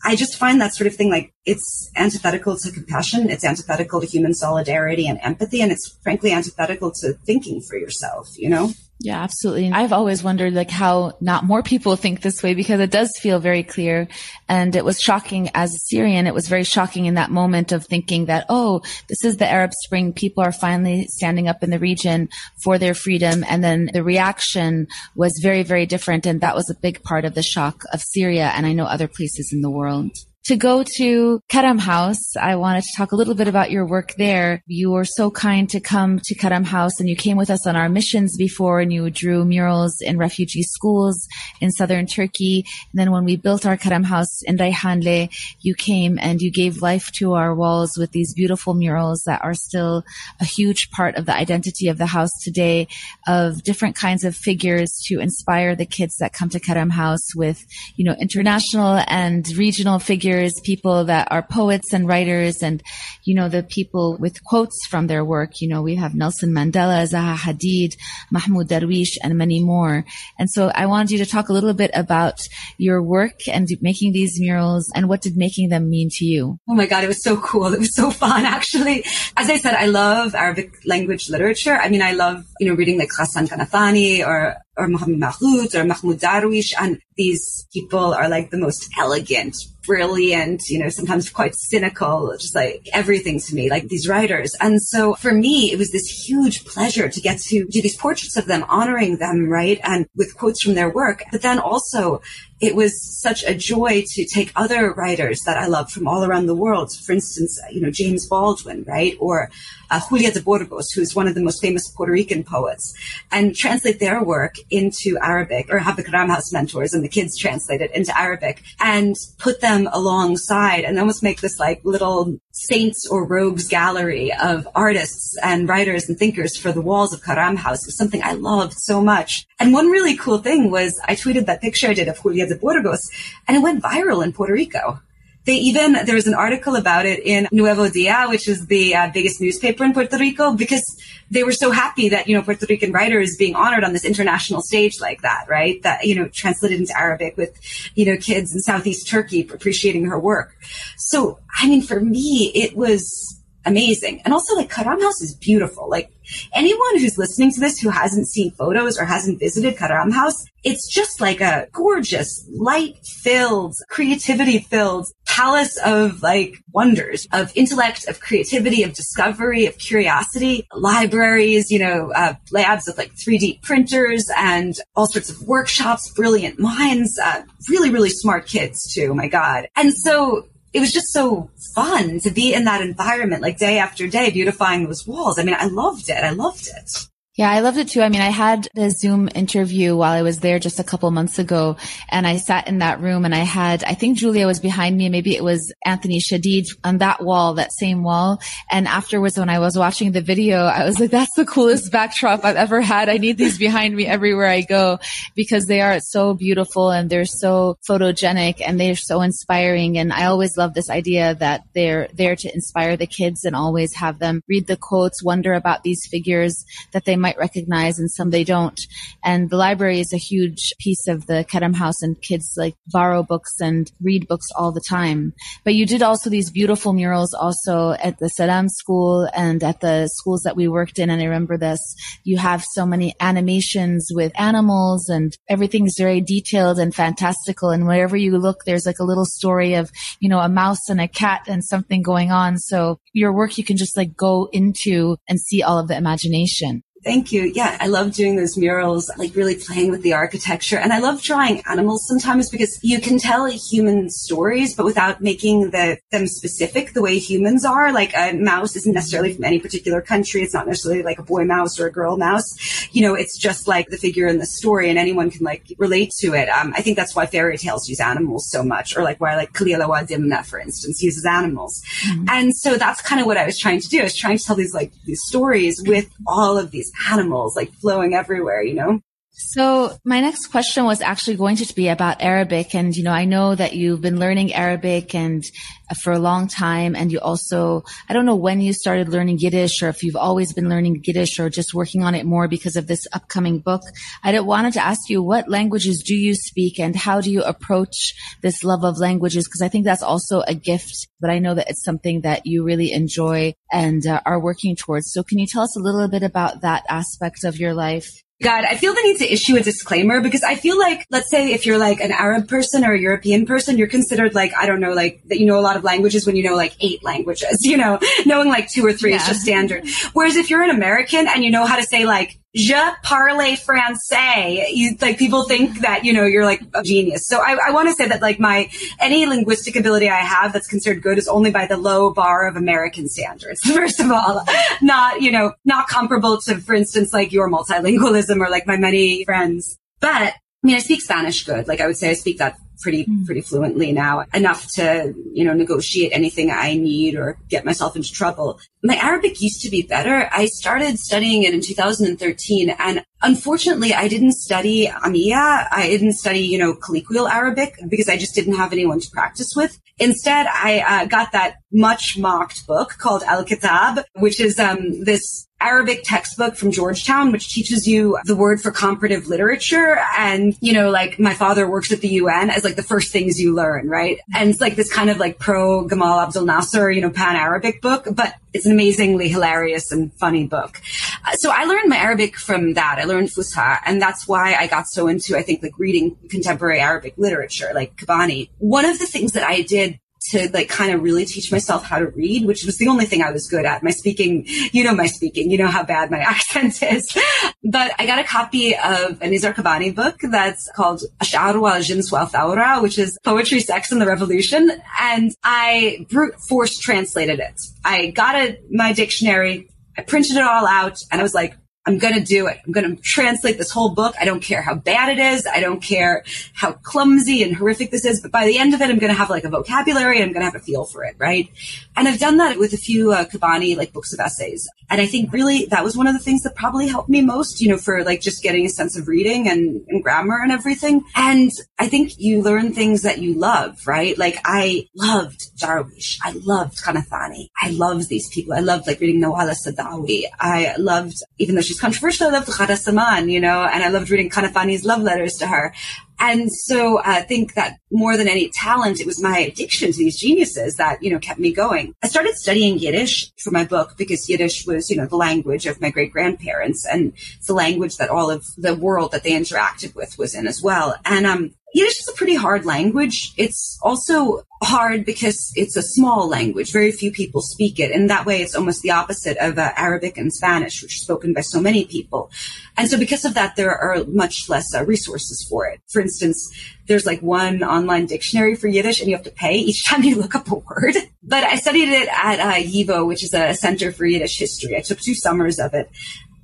I just find that sort of thing like it's antithetical to compassion. It's antithetical to human solidarity and empathy. And it's frankly antithetical to thinking for yourself, you know? Yeah, absolutely. I've always wondered like how not more people think this way because it does feel very clear. And it was shocking as a Syrian. It was very shocking in that moment of thinking that, oh, this is the Arab Spring. People are finally standing up in the region for their freedom. And then the reaction was very, very different. And that was a big part of the shock of Syria. And I know other places in the world to go to Karam House. I wanted to talk a little bit about your work there. You were so kind to come to Karam House and you came with us on our missions before and you drew murals in refugee schools in southern Turkey. And then when we built our Karam House in Reyhanli, you came and you gave life to our walls with these beautiful murals that are still a huge part of the identity of the house today of different kinds of figures to inspire the kids that come to Karam House with, you know, international and regional figures people that are poets and writers and, you know, the people with quotes from their work. You know, we have Nelson Mandela, Zaha Hadid, Mahmoud Darwish, and many more. And so I wanted you to talk a little bit about your work and making these murals and what did making them mean to you? Oh my God, it was so cool. It was so fun, actually. As I said, I love Arabic language literature. I mean, I love, you know, reading like Ghassan Kanafani or or Mohammed Mahmoud or Mahmoud Darwish. And these people are like the most elegant, brilliant, you know, sometimes quite cynical, just like everything to me, like these writers. And so for me, it was this huge pleasure to get to do these portraits of them, honoring them, right? And with quotes from their work, but then also it was such a joy to take other writers that I love from all around the world. For instance, you know, James Baldwin, right? Or uh, Julia de Burgos, who's one of the most famous Puerto Rican poets, and translate their work into Arabic, or have the Karam House mentors and the kids translate it into Arabic and put them alongside and almost make this like little saints or rogues gallery of artists and writers and thinkers for the walls of Karam House was something I loved so much. And one really cool thing was I tweeted that picture I did of Julia de Burgos and it went viral in Puerto Rico. They even, there was an article about it in Nuevo Dia, which is the uh, biggest newspaper in Puerto Rico, because they were so happy that, you know, Puerto Rican writers being honored on this international stage like that, right? That, you know, translated into Arabic with, you know, kids in Southeast Turkey appreciating her work. So, I mean, for me, it was amazing. And also like Karam House is beautiful. Like anyone who's listening to this who hasn't seen photos or hasn't visited Karam House, it's just like a gorgeous, light filled, creativity filled palace of like wonders of intellect, of creativity, of discovery, of curiosity, libraries, you know, uh, labs with like 3D printers and all sorts of workshops, brilliant minds, uh, really, really smart kids too. My God. And so it was just so fun to be in that environment, like day after day, beautifying those walls. I mean, I loved it. I loved it. Yeah, I loved it too. I mean, I had a Zoom interview while I was there just a couple months ago and I sat in that room and I had, I think Julia was behind me. Maybe it was Anthony Shadid on that wall, that same wall. And afterwards, when I was watching the video, I was like, that's the coolest backdrop I've ever had. I need these behind me everywhere I go because they are so beautiful and they're so photogenic and they're so inspiring. And I always love this idea that they're there to inspire the kids and always have them read the quotes, wonder about these figures that they might recognize and some they don't. And the library is a huge piece of the Karam House and kids like borrow books and read books all the time. But you did also these beautiful murals also at the Salam school and at the schools that we worked in. And I remember this, you have so many animations with animals and everything's very detailed and fantastical. And wherever you look, there's like a little story of, you know, a mouse and a cat and something going on. So your work, you can just like go into and see all of the imagination. Thank you. Yeah, I love doing those murals, like really playing with the architecture. And I love drawing animals sometimes because you can tell human stories, but without making the, them specific the way humans are. Like a mouse isn't necessarily from any particular country. It's not necessarily like a boy mouse or a girl mouse. You know, it's just like the figure in the story and anyone can like relate to it. Um, I think that's why fairy tales use animals so much or like why like Kalila wa Dimna, for instance, uses animals. Mm-hmm. And so that's kind of what I was trying to do. I was trying to tell these like these stories with all of these animals like flowing everywhere, you know? So my next question was actually going to be about Arabic. And, you know, I know that you've been learning Arabic and uh, for a long time. And you also, I don't know when you started learning Yiddish or if you've always been learning Yiddish or just working on it more because of this upcoming book. I wanted to ask you, what languages do you speak and how do you approach this love of languages? Because I think that's also a gift, but I know that it's something that you really enjoy and uh, are working towards. So can you tell us a little bit about that aspect of your life? God, I feel the need to issue a disclaimer because I feel like, let's say if you're like an Arab person or a European person, you're considered like, I don't know, like that you know a lot of languages when you know like eight languages, you know, knowing like two or three yeah. is just standard. Whereas if you're an American and you know how to say like je parle français. Like people think that, you know, you're like a genius. So I, I want to say that like my, any linguistic ability I have that's considered good is only by the low bar of American standards. First of all, not, you know, not comparable to, for instance, like your multilingualism or like my many friends. But I mean, I speak Spanish good. Like I would say I speak that pretty, pretty fluently now, enough to, you know, negotiate anything I need or get myself into trouble. My Arabic used to be better. I started studying it in 2013 and unfortunately I didn't study Amiya. I didn't study, you know, colloquial Arabic because I just didn't have anyone to practice with. Instead, I uh, got that much mocked book called Al Kitab, which is um, this Arabic textbook from Georgetown, which teaches you the word for comparative literature. And, you know, like my father works at the UN as like the first things you learn, right? And it's like this kind of like pro Gamal Abdel Nasser, you know, pan Arabic book, but it's an amazingly hilarious and funny book. Uh, so I learned my Arabic from that. I learned Fusha, and that's why I got so into, I think, like reading contemporary Arabic literature, like Qabbani. One of the things that I did to like kind of really teach myself how to read, which was the only thing I was good at. My speaking, you know, my speaking, you know how bad my accent is. But I got a copy of an Nizar Qabbani book that's called Ash'ar wal Jins wal Thawra, which is poetry, sex, and the revolution. And I brute force translated it. I got a, my dictionary, I printed it all out, and I was like, I'm going to do it. I'm going to translate this whole book. I don't care how bad it is. I don't care how clumsy and horrific this is. But by the end of it, I'm going to have like a vocabulary. And I'm going to have a feel for it. Right. And I've done that with a few uh, Qabbani like books of essays. And I think really that was one of the things that probably helped me most, you know, for like just getting a sense of reading and, and grammar and everything. And I think you learn things that you love, right? Like I loved Darwish. I loved Kanafani. I loved these people. I loved like reading Nawal Saadawi. I loved, even though she's controversial, I loved Ghada Samman, you know, and I loved reading Kanafani's love letters to her. And so I think that more than any talent, it was my addiction to these geniuses that, you know, kept me going. I started studying Yiddish for my book because Yiddish was, you know, the language of my great grandparents and the language that all of the world that they interacted with was in as well. And, um, Yiddish is a pretty hard language. It's also hard because it's a small language. Very few people speak it. And that way it's almost the opposite of uh, Arabic and Spanish, which are spoken by so many people. And so because of that, there are much less uh, resources for it. For instance, there's like one online dictionary for Yiddish and you have to pay each time you look up a word. But I studied it at uh, YIVO, which is a center for Yiddish history. I took two summers of it.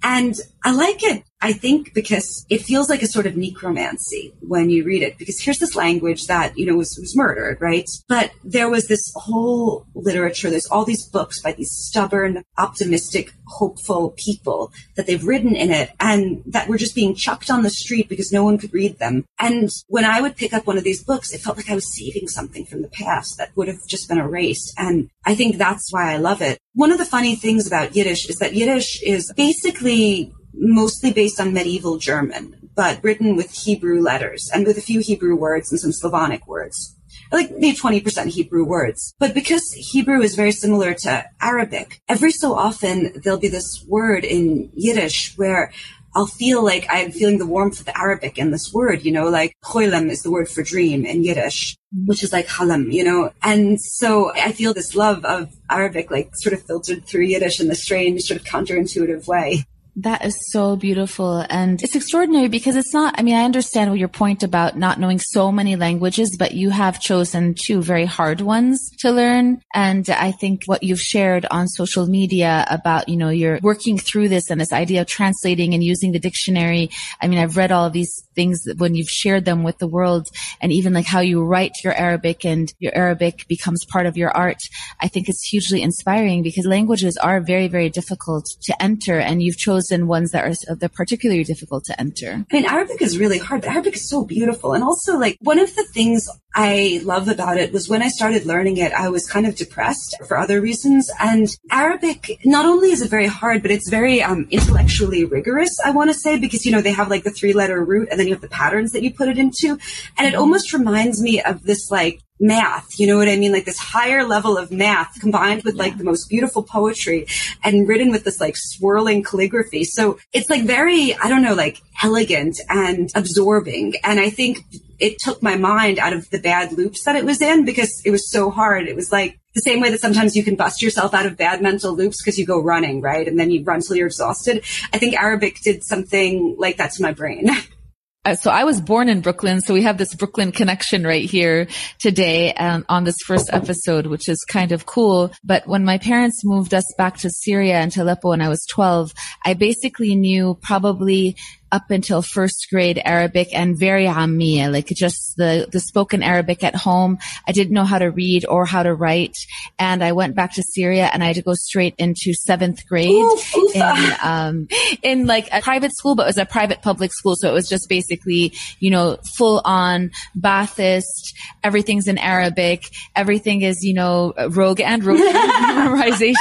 And I like it, I think, because it feels like a sort of necromancy when you read it. Because here's this language that, you know, was, was murdered, right? But there was this whole literature, there's all these books by these stubborn, optimistic, hopeful people that they've written in it and that were just being chucked on the street because no one could read them. And when I would pick up one of these books, it felt like I was saving something from the past that would have just been erased. And I think that's why I love it. One of the funny things about Yiddish is that Yiddish is basically mostly based on medieval German, but written with Hebrew letters and with a few Hebrew words and some Slavonic words. Like maybe 20% Hebrew words. But because Hebrew is very similar to Arabic, every so often there'll be this word in Yiddish where I'll feel like I'm feeling the warmth of the Arabic in this word, you know, like choilem is the word for dream in Yiddish, which is like halam, you know. And so I feel this love of Arabic, like sort of filtered through Yiddish in this strange, sort of counterintuitive way. That is so beautiful. And it's extraordinary because it's not, I mean, I understand your point about not knowing so many languages, but you have chosen two very hard ones to learn. And I think what you've shared on social media about, you know, you're working through this and this idea of translating and using the dictionary. I mean, I've read all these things when you've shared them with the world and even like how you write your Arabic and your Arabic becomes part of your art. I think it's hugely inspiring because languages are very, very difficult to enter and you've chosen chosen ones that are they're particularly difficult to enter? I mean, Arabic is really hard, but Arabic is so beautiful. And also, like, one of the things I love about it was when I started learning it, I was kind of depressed for other reasons. And Arabic, not only is it very hard, but it's very um, intellectually rigorous, I want to say, because, you know, they have like the three letter root and then you have the patterns that you put it into. And it almost reminds me of this like math. You know what I mean? Like this higher level of math combined with yeah. like the most beautiful poetry and written with this like swirling calligraphy. So it's like very, I don't know, like elegant and absorbing. And I think it took my mind out of the bad loops that it was in because it was so hard. It was like the same way that sometimes you can bust yourself out of bad mental loops because you go running, right? And then you run till you're exhausted. I think Arabic did something like that to my brain. Uh, so I was born in Brooklyn, so we have this Brooklyn connection right here today um, on this first episode, which is kind of cool. But when my parents moved us back to Syria and to Aleppo when I was 12, I basically knew probably up until first grade Arabic and very Ammiya, like just the, the spoken Arabic at home. I didn't know how to read or how to write. And I went back to Syria and I had to go straight into seventh grade Ooh, in, um, in like a private school, but it was a private public school. So it was just basically, you know, full on Baathist. Everything's in Arabic. Everything is, you know, rogue and rogue memorization.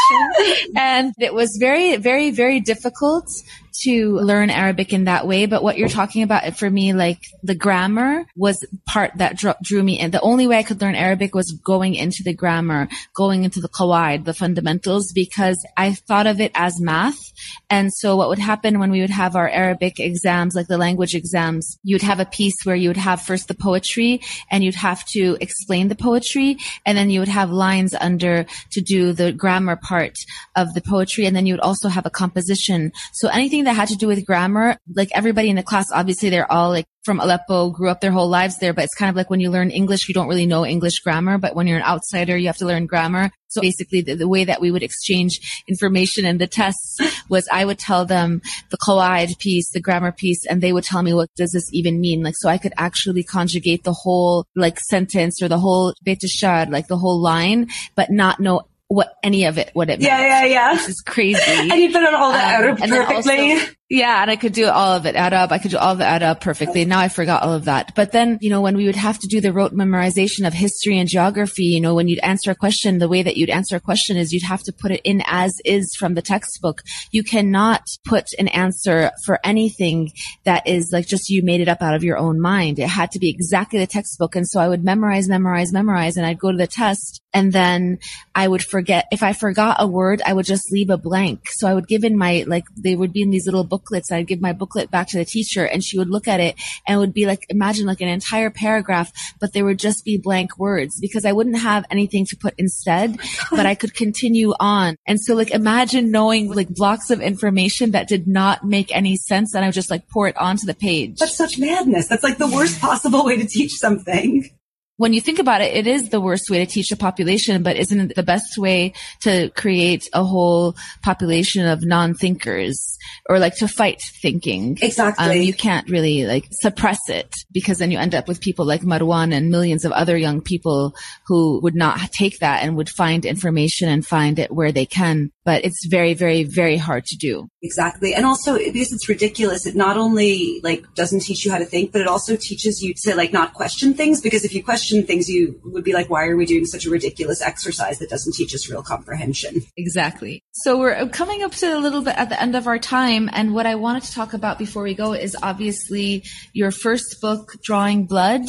And it was very, very, very difficult to learn Arabic in that way. But what you're talking about for me, like the grammar was part that drew me in. The only way I could learn Arabic was going into the grammar, going into the qawaid, the fundamentals, because I thought of it as math. And so what would happen when we would have our Arabic exams, like the language exams, you would have a piece where you would have first the poetry and you'd have to explain the poetry. And then you would have lines under to do the grammar part of the poetry. And then you would also have a composition. So anything that had to do with grammar, like everybody in the class, obviously they're all like from Aleppo, grew up their whole lives there, but it's kind of like when you learn English, you don't really know English grammar, but when you're an outsider, you have to learn grammar. So basically the, the way that we would exchange information in the tests was I would tell them the qawaid piece, the grammar piece, and they would tell me what does this even mean? Like, so I could actually conjugate the whole like sentence or the whole betashad, like the whole line, but not know what any of it what it meant. Yeah, yeah, yeah. This is crazy. and you put on all that um, perfectly. Also, yeah, and I could do all of it add up. I could do all of it up perfectly. Now I forgot all of that. But then, you know, when we would have to do the rote memorization of history and geography, you know, when you'd answer a question, the way that you'd answer a question is you'd have to put it in as is from the textbook. You cannot put an answer for anything that is like just you made it up out of your own mind. It had to be exactly the textbook. And so I would memorize, memorize, memorize, and I'd go to the test and then I would forget. If I forgot a word, I would just leave a blank. So I would give in my, like, they would be in these little books booklets. I'd give my booklet back to the teacher and she would look at it and it would be like, imagine like an entire paragraph, but there would just be blank words because I wouldn't have anything to put instead, oh but I could continue on. And so like imagine knowing like blocks of information that did not make any sense and I would just like pour it onto the page. That's such madness. That's like the worst possible way to teach something when you think about it, it is the worst way to teach a population, but isn't it the best way to create a whole population of non-thinkers or like to fight thinking? Exactly. Um, you can't really like suppress it because then you end up with people like Marwan and millions of other young people who would not take that and would find information and find it where they can. But it's very, very, very hard to do. Exactly. And also because it's ridiculous, it not only like doesn't teach you how to think, but it also teaches you to like not question things because if you question question things you would be like, why are we doing such a ridiculous exercise that doesn't teach us real comprehension? Exactly. So we're coming up to a little bit at the end of our time. And what I wanted to talk about before we go is obviously your first book, Drawing Blood.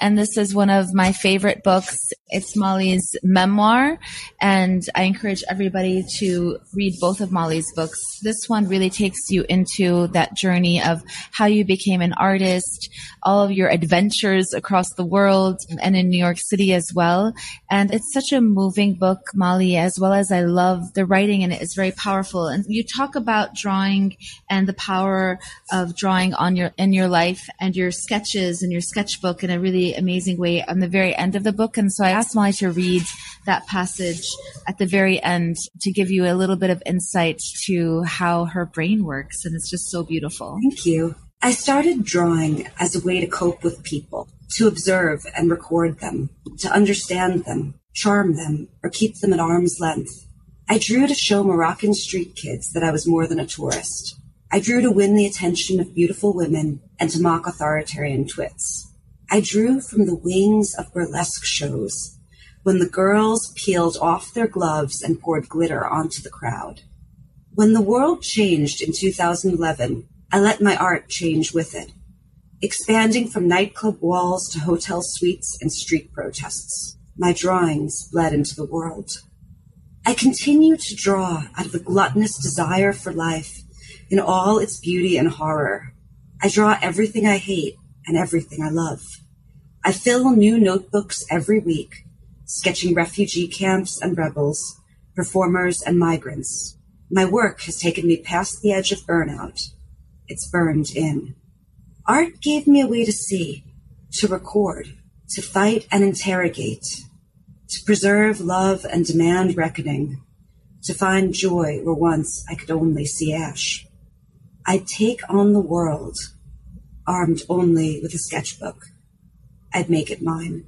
And this is one of my favorite books. It's Molly's memoir. And I encourage everybody to read both of Molly's books. This one really takes you into that journey of how you became an artist, all of your adventures across the world and in New York City as well. And it's such a moving book, Molly, as well as I love the writing in it. It's very powerful. And you talk about drawing and the power of drawing on your, in your life and your sketches and your sketchbook in a really amazing way on the very end of the book. And so I asked Molly to read that passage at the very end to give you a little bit of insight to how her brain works. And it's just so beautiful. Thank you. I started drawing as a way to cope with people, to observe and record them, to understand them, charm them, or keep them at arm's length. I drew to show Moroccan street kids that I was more than a tourist. I drew to win the attention of beautiful women and to mock authoritarian twits. I drew from the wings of burlesque shows when the girls peeled off their gloves and poured glitter onto the crowd. When the world changed in 2011, I let my art change with it, expanding from nightclub walls to hotel suites and street protests. My drawings bled into the world. I continue to draw out of a gluttonous desire for life in all its beauty and horror. I draw everything I hate and everything I love. I fill new notebooks every week, sketching refugee camps and rebels, performers and migrants. My work has taken me past the edge of burnout it's burned in. Art gave me a way to see, to record, to fight and interrogate, to preserve love and demand reckoning, to find joy where once I could only see ash. I'd take on the world, armed only with a sketchbook. I'd make it mine.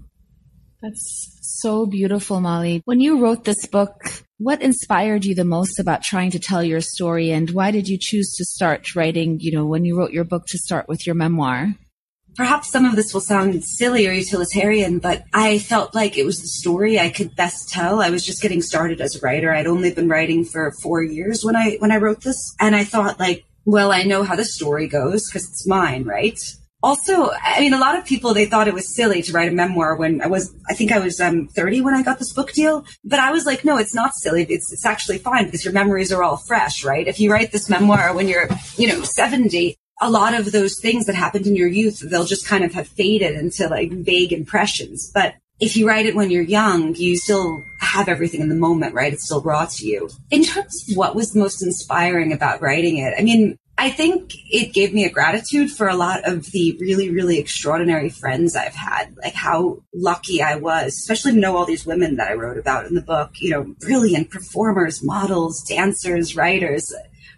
That's so beautiful, Molly. When you wrote this book, what inspired you the most about trying to tell your story and why did you choose to start writing, you know, when you wrote your book to start with your memoir? Perhaps some of this will sound silly or utilitarian, but I felt like it was the story I could best tell. I was just getting started as a writer. I'd only been writing for 4 years when I when I wrote this, and I thought like, well, I know how the story goes because it's mine, right? Also, I mean, a lot of people, they thought it was silly to write a memoir when I was, I think I was um, 30 when I got this book deal. But I was like, no, it's not silly. It's, it's actually fine because your memories are all fresh, right? If you write this memoir when you're, you know, 70, a lot of those things that happened in your youth, they'll just kind of have faded into like vague impressions. But if you write it when you're young, you still have everything in the moment, right? It's still raw to you. In terms of what was most inspiring about writing it, I mean, I think it gave me a gratitude for a lot of the really, really extraordinary friends I've had, like how lucky I was, especially to know all these women that I wrote about in the book, you know, brilliant performers, models, dancers, writers,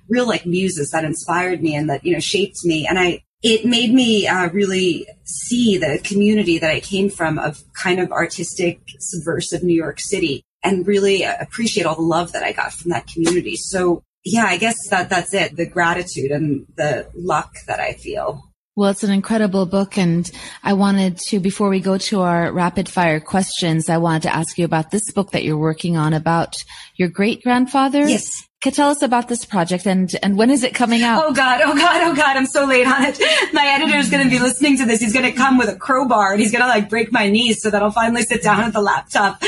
real like muses that inspired me and that, you know, shaped me. And I, it made me uh, really see the community that I came from of kind of artistic, subversive New York City and really appreciate all the love that I got from that community. So yeah, I guess that that's it. The gratitude and the luck that I feel. Well, it's an incredible book. And I wanted to, before we go to our rapid fire questions, I wanted to ask you about this book that you're working on about your great grandfather. Yes. Could tell us about this project and, and when is it coming out? Oh God, oh God, oh God, I'm so late on it. My editor is going to be listening to this. He's going to come with a crowbar and he's going to like break my knees so that I'll finally sit down at the laptop.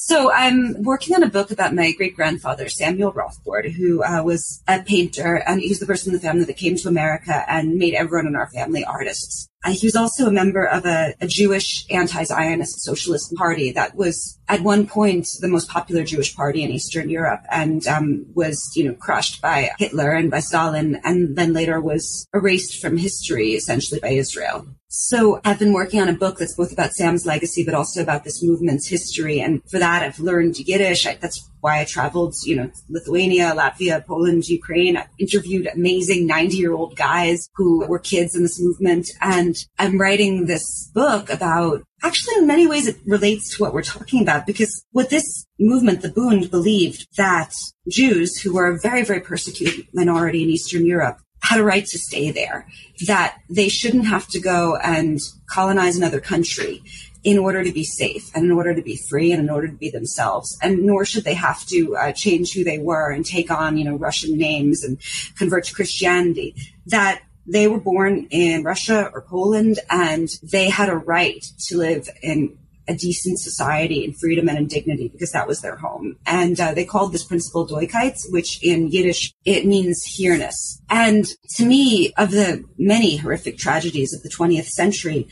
So I'm working on a book about my great grandfather, Samuel Rothbort, who uh, was a painter and he was the person in the family that came to America and made everyone in our family artists. Uh, he was also a member of a, a Jewish anti-Zionist socialist party that was at one point the most popular Jewish party in Eastern Europe and um, was, you know, crushed by Hitler and by Stalin and then later was erased from history essentially by Israel. So I've been working on a book that's both about Sam's legacy, but also about this movement's history. And for that, I've learned Yiddish. I, that's why I traveled, you know, Lithuania, Latvia, Poland, Ukraine. I interviewed amazing 90 year old guys who were kids in this movement. And I'm writing this book about actually in many ways it relates to what we're talking about because what this movement, the Bund, believed that Jews who were a very, very persecuted minority in Eastern Europe had a right to stay there, that they shouldn't have to go and colonize another country, in order to be safe and in order to be free and in order to be themselves. And nor should they have to uh, change who they were and take on, you know, Russian names and convert to Christianity. That they were born in Russia or Poland and they had a right to live in a decent society in freedom and dignity because that was their home. And uh, they called this principle Doikayt, which in Yiddish, it means here-ness. And to me, of the many horrific tragedies of the 20th century,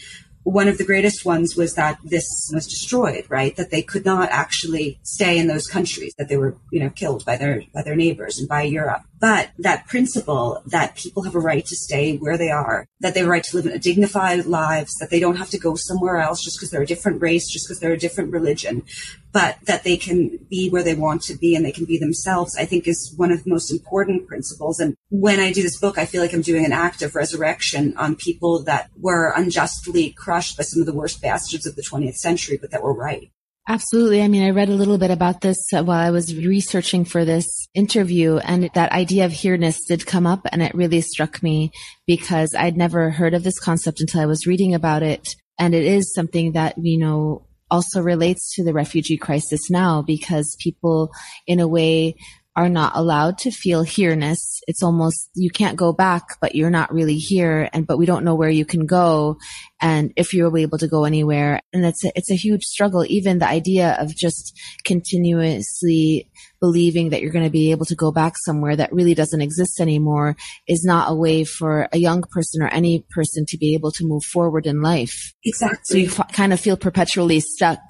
one of the greatest ones was that this was destroyed, right? That they could not actually stay in those countries, that they were, you know, killed by their, by their neighbors and by Europe. But that principle that people have a right to stay where they are, that they have a right to live in a dignified lives, that they don't have to go somewhere else just because they're a different race, just because they're a different religion, but that they can be where they want to be and they can be themselves, I think is one of the most important principles. And when I do this book, I feel like I'm doing an act of resurrection on people that were unjustly crushed by some of the worst bastards of the 20th century, but that were right. Absolutely. I mean, I read a little bit about this while I was researching for this interview and that idea of here-ness did come up and it really struck me because I'd never heard of this concept until I was reading about it. And it is something that, you know, also relates to the refugee crisis now because people in a way are not allowed to feel here-ness. It's almost, you can't go back, but you're not really here. And, but we don't know where you can go and if you're able to go anywhere. And it's a, it's a huge struggle. Even the idea of just continuously believing that you're going to be able to go back somewhere that really doesn't exist anymore is not a way for a young person or any person to be able to move forward in life. Exactly. So you f- kind of feel perpetually stuck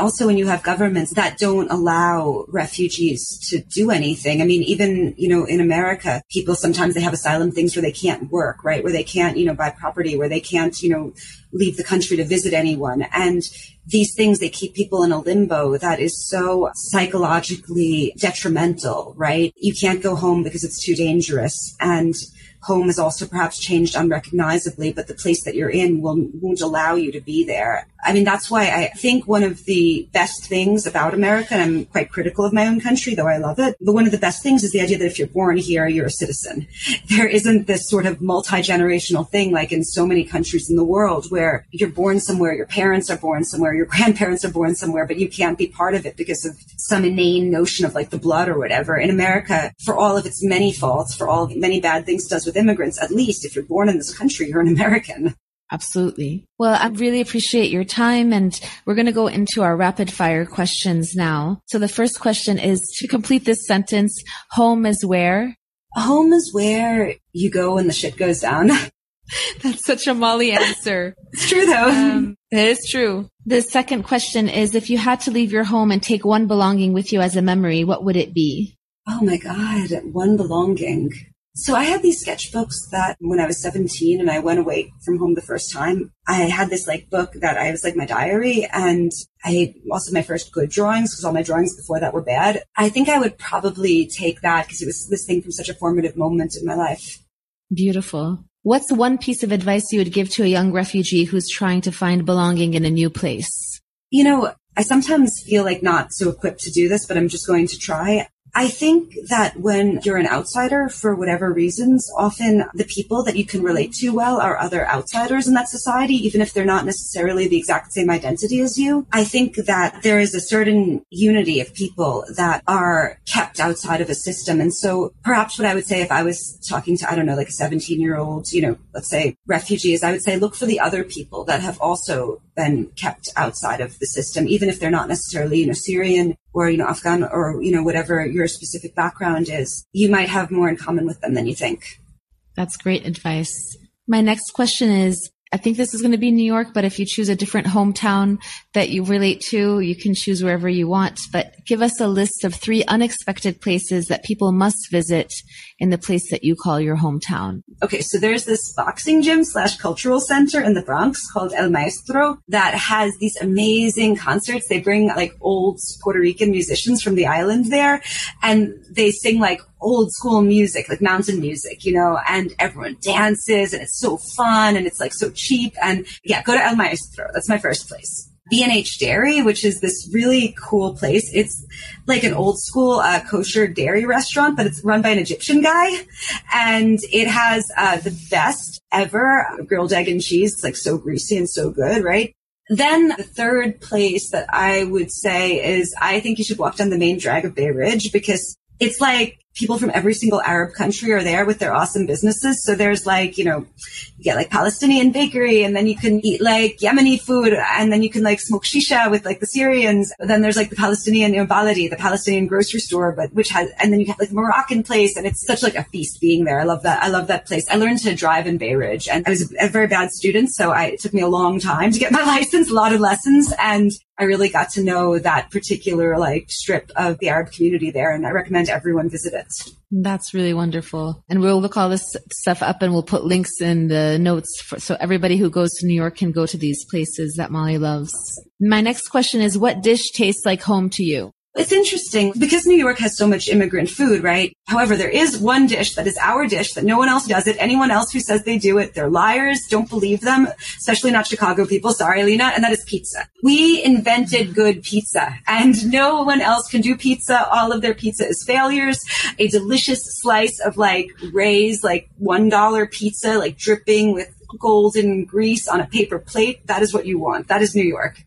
also when you have governments that don't allow refugees to do anything i mean even you know in america people sometimes they have asylum things where they can't work right? Where they can't you know buy property where they can't you know leave the country to visit anyone. And these things they keep people in a limbo that is so psychologically detrimental right? You can't go home because it's too dangerous. And home has also perhaps changed unrecognizably, but the place that you're in will, won't allow you to be there. I mean, that's why I think one of the best things about America, and I'm quite critical of my own country, though I love it, but one of the best things is the idea that if you're born here, you're a citizen. There isn't this sort of multi-generational thing like in so many countries in the world where you're born somewhere, your parents are born somewhere, your grandparents are born somewhere, but you can't be part of it because of some inane notion of like the blood or whatever. In America, for all of its many faults, for all many bad things does with immigrants, at least if you're born in this country, you're an American. Absolutely. Well, I really appreciate your time and we're going to go into our rapid fire questions now. So the first question is to complete this sentence, home is where? Home is where you go when the shit goes down. That's such a Molly answer. it's true though. Um, it is true. The second question is if you had to leave your home and take one belonging with you as a memory, what would it be? Oh my God, one belonging. So I had these sketchbooks that when I was 17 and I went away from home the first time, I had this like book that I was like my diary and I also my first good drawings because all my drawings before that were bad. I think I would probably take that because it was this thing from such a formative moment in my life. Beautiful. What's one piece of advice you would give to a young refugee who's trying to find belonging in a new place? You know, I sometimes feel like not so equipped to do this, but I'm just going to try. I think that when you're an outsider for whatever reasons, often the people that you can relate to well are other outsiders in that society, even if they're not necessarily the exact same identity as you. I think that there is a certain unity of people that are kept outside of a system. And so perhaps what I would say if I was talking to, I don't know, like a 17 year old, you know, let's say refugees, I would say look for the other people that have also been kept outside of the system, even if they're not necessarily, you know, Syrian or, you know, Afghan or, you know, whatever your specific background is, you might have more in common with them than you think. That's great advice. My next question is, I think this is going to be New York, but if you choose a different hometown that you relate to, you can choose wherever you want. But give us a list of three unexpected places that people must visit in the place that you call your hometown. Okay, so there's this boxing gym slash cultural center in the Bronx called El Maestro that has these amazing concerts. They bring like old Puerto Rican musicians from the island there and they sing like old school music, like mountain music, you know, and everyone dances and it's so fun and it's like so cheap. And yeah, go to El Maestro. That's my first place. B&H Dairy, which is this really cool place. It's like an old school uh, kosher dairy restaurant, but it's run by an Egyptian guy. And it has uh, the best ever grilled egg and cheese. It's like so greasy and so good, right? Then the third place that I would say is I think you should walk down the main drag of Bay Ridge because it's like people from every single Arab country are there with their awesome businesses. So there's like, you know, you get like Palestinian bakery and then you can eat like Yemeni food and then you can like smoke shisha with like the Syrians. Then there's like the Palestinian, Baladi, the Palestinian grocery store, but which has, and then you have like the Moroccan place and it's such like a feast being there. I love that. I love that place. I learned to drive in Bay Ridge and I was a, a very bad student. So I, it took me a long time to get my license, a lot of lessons. And I really got to know that particular like strip of the Arab community there. And I recommend everyone visit it. That's really wonderful. And we'll look all this stuff up and we'll put links in the notes for, so everybody who goes to New York can go to these places that Molly loves. My next question is what dish tastes like home to you? It's interesting because New York has so much immigrant food, right? However, there is one dish that is our dish that no one else does it. Anyone else who says they do it, they're liars. Don't believe them, especially not Chicago people. Sorry, Lina. And that is pizza. We invented good pizza and no one else can do pizza. All of their pizza is failures. A delicious slice of like Ray's, like $1 pizza, like dripping with golden grease on a paper plate. That is what you want. That is New York.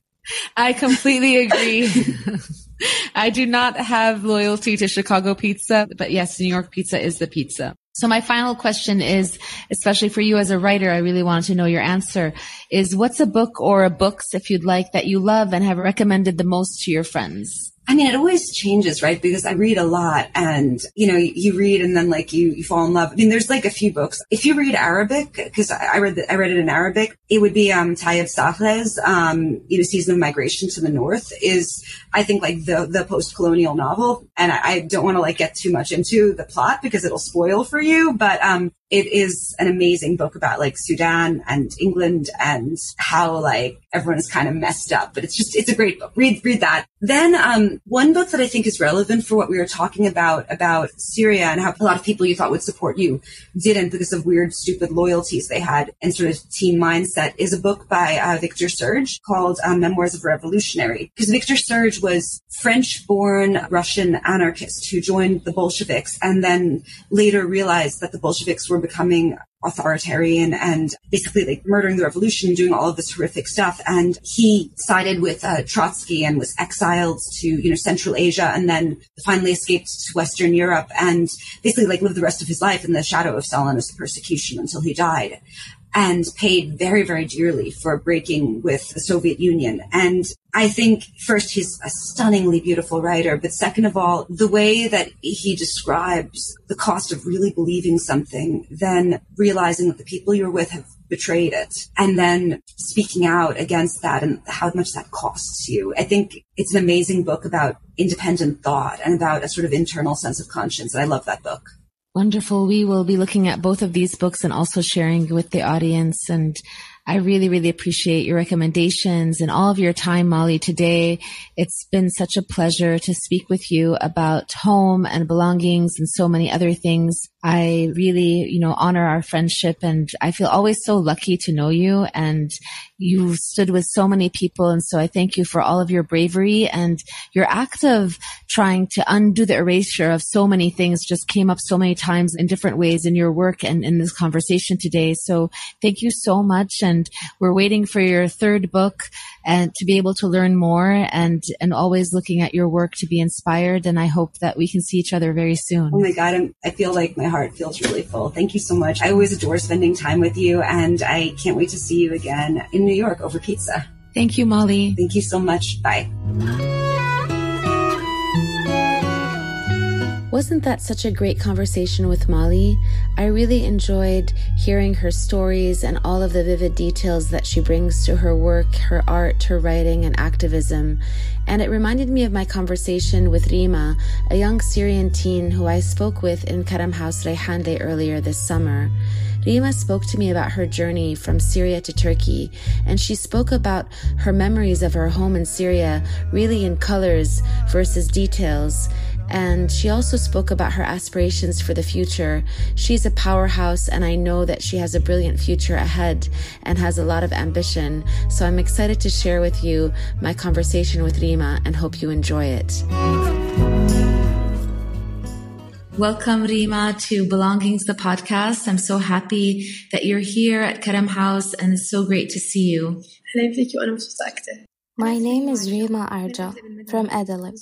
I completely agree. I do not have loyalty to Chicago pizza, but yes, New York pizza is the pizza. So my final question is, especially for you as a writer, I really wanted to know your answer is what's a book or a books, if you'd like, that you love and have recommended the most to your friends? I mean, it always changes, right? Because I read a lot and, you know, you read and then like you, you fall in love. I mean, there's like a few books. If you read Arabic, because I read the, I read it in Arabic, it would be, um, Salih's, um, you know, Season of Migration to the North is, I think like the, the post-colonial novel. And I, I don't want to like get too much into the plot because it'll spoil for you, but, um, it is an amazing book about like Sudan and England and how like everyone is kind of messed up, but it's just, it's a great book. Read, read that. Then, um, one book that I think is relevant for what we were talking about, about Syria and how a lot of people you thought would support you didn't because of weird, stupid loyalties they had and sort of team mindset is a book by uh, Victor Serge called um, Memoirs of a Revolutionary. Because Victor Serge was French born Russian anarchist who joined the Bolsheviks and then later realized that the Bolsheviks were becoming authoritarian and basically like murdering the revolution, doing all of this horrific stuff. And he sided with uh, Trotsky and was exiled to, you know, Central Asia and then finally escaped to Western Europe and basically like lived the rest of his life in the shadow of Stalinist persecution until he died and paid very, very dearly for breaking with the Soviet Union. And I think first, he's a stunningly beautiful writer, but second of all, the way that he describes the cost of really believing something, then realizing that the people you're with have betrayed it and then speaking out against that and how much that costs you. I think it's an amazing book about independent thought and about a sort of internal sense of conscience. And I love that book. Wonderful. We will be looking at both of these books and also sharing with the audience. And I really, really appreciate your recommendations and all of your time, Molly, today. It's been such a pleasure to speak with you about home and belongings and so many other things. I really, you know, honor our friendship and I feel always so lucky to know you and you stood with so many people. And so I thank you for all of your bravery and your act of trying to undo the erasure of so many things just came up so many times in different ways in your work and in this conversation today. So thank you so much. And we're waiting for your third book and to be able to learn more and, and always looking at your work to be inspired. And I hope that we can see each other very soon. Oh my God. I'm, I feel like my heart feels really full. Thank you so much. I always adore spending time with you and I can't wait to see you again in New York over pizza. Thank you, Molly. Thank you so much. Bye. Wasn't that such a great conversation with Molly? I really enjoyed hearing her stories and all of the vivid details that she brings to her work, her art, her writing, and activism. And it reminded me of my conversation with Reema, a young Syrian teen who I spoke with in Karam House Reyhanli earlier this summer. Reema spoke to me about her journey from Syria to Turkey, and she spoke about her memories of her home in Syria, really in colors versus details. And she also spoke about her aspirations for the future. She's a powerhouse, and I know that she has a brilliant future ahead and has a lot of ambition. So I'm excited to share with you my conversation with Reema and hope you enjoy it. Welcome, Reema, to Belongings, the podcast. I'm so happy that you're here at Karam House and it's so great to see you. My name is Reema Arja from Idlib.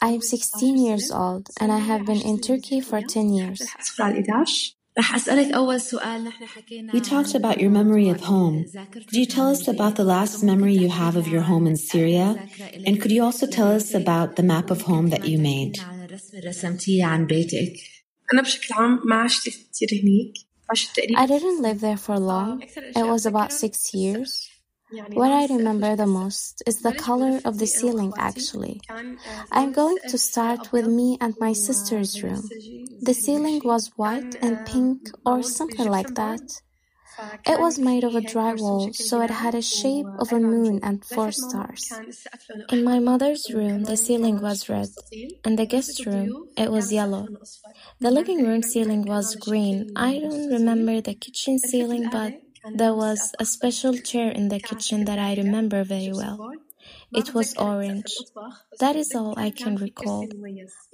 I am 16 years old and I have been in Turkey for 10 years. We talked about your memory of home. Could you tell us about the last memory you have of your home in Syria? And could you also tell us about the map of home that you made? I didn't live there for long. It was about six years. What I remember the most is the color of the ceiling, actually. I'm going to start with me and my sister's room. The ceiling was white and pink or something like that. It was made of a drywall, so it had a shape of a moon and four stars. In my mother's room, the ceiling was red. In the guest room, it was yellow. The living room ceiling was green. I don't remember the kitchen ceiling, but there was a special chair in the kitchen that I remember very well. It was orange. That is all I can recall.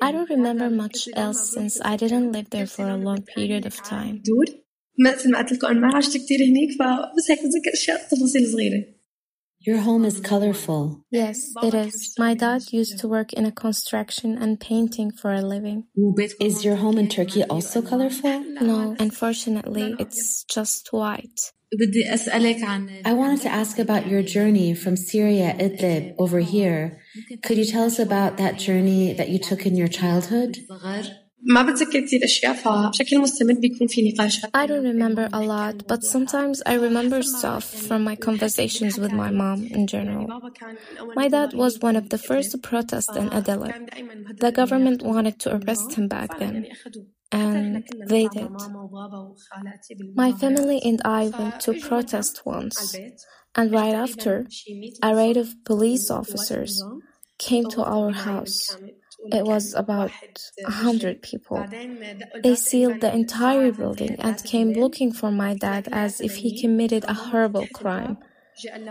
I don't remember much else since I didn't live there for a long period of time. مثل ما قلت لكم انا ما عشت كثير هنيك فبس هيك بتذكر اشياء تفاصيل صغيره Your home is colorful. Yes, it is. My dad used to work in a construction and painting for a living. Is your home in Turkey also colorful? No, unfortunately, it's just white. I wanted to ask about your journey from Syria, Idlib, over here. Could you tell us about that journey that you took in your childhood? I don't remember a lot, but sometimes I remember stuff from my conversations with my mom in general. My dad was one of the first to protest in Idlib. The government wanted to arrest him back then and they did. My family and I went to protest once. and right after a raid of police officers came to our house. it was about a hundred people. They sealed the entire building and came looking for my dad as if he committed a horrible crime.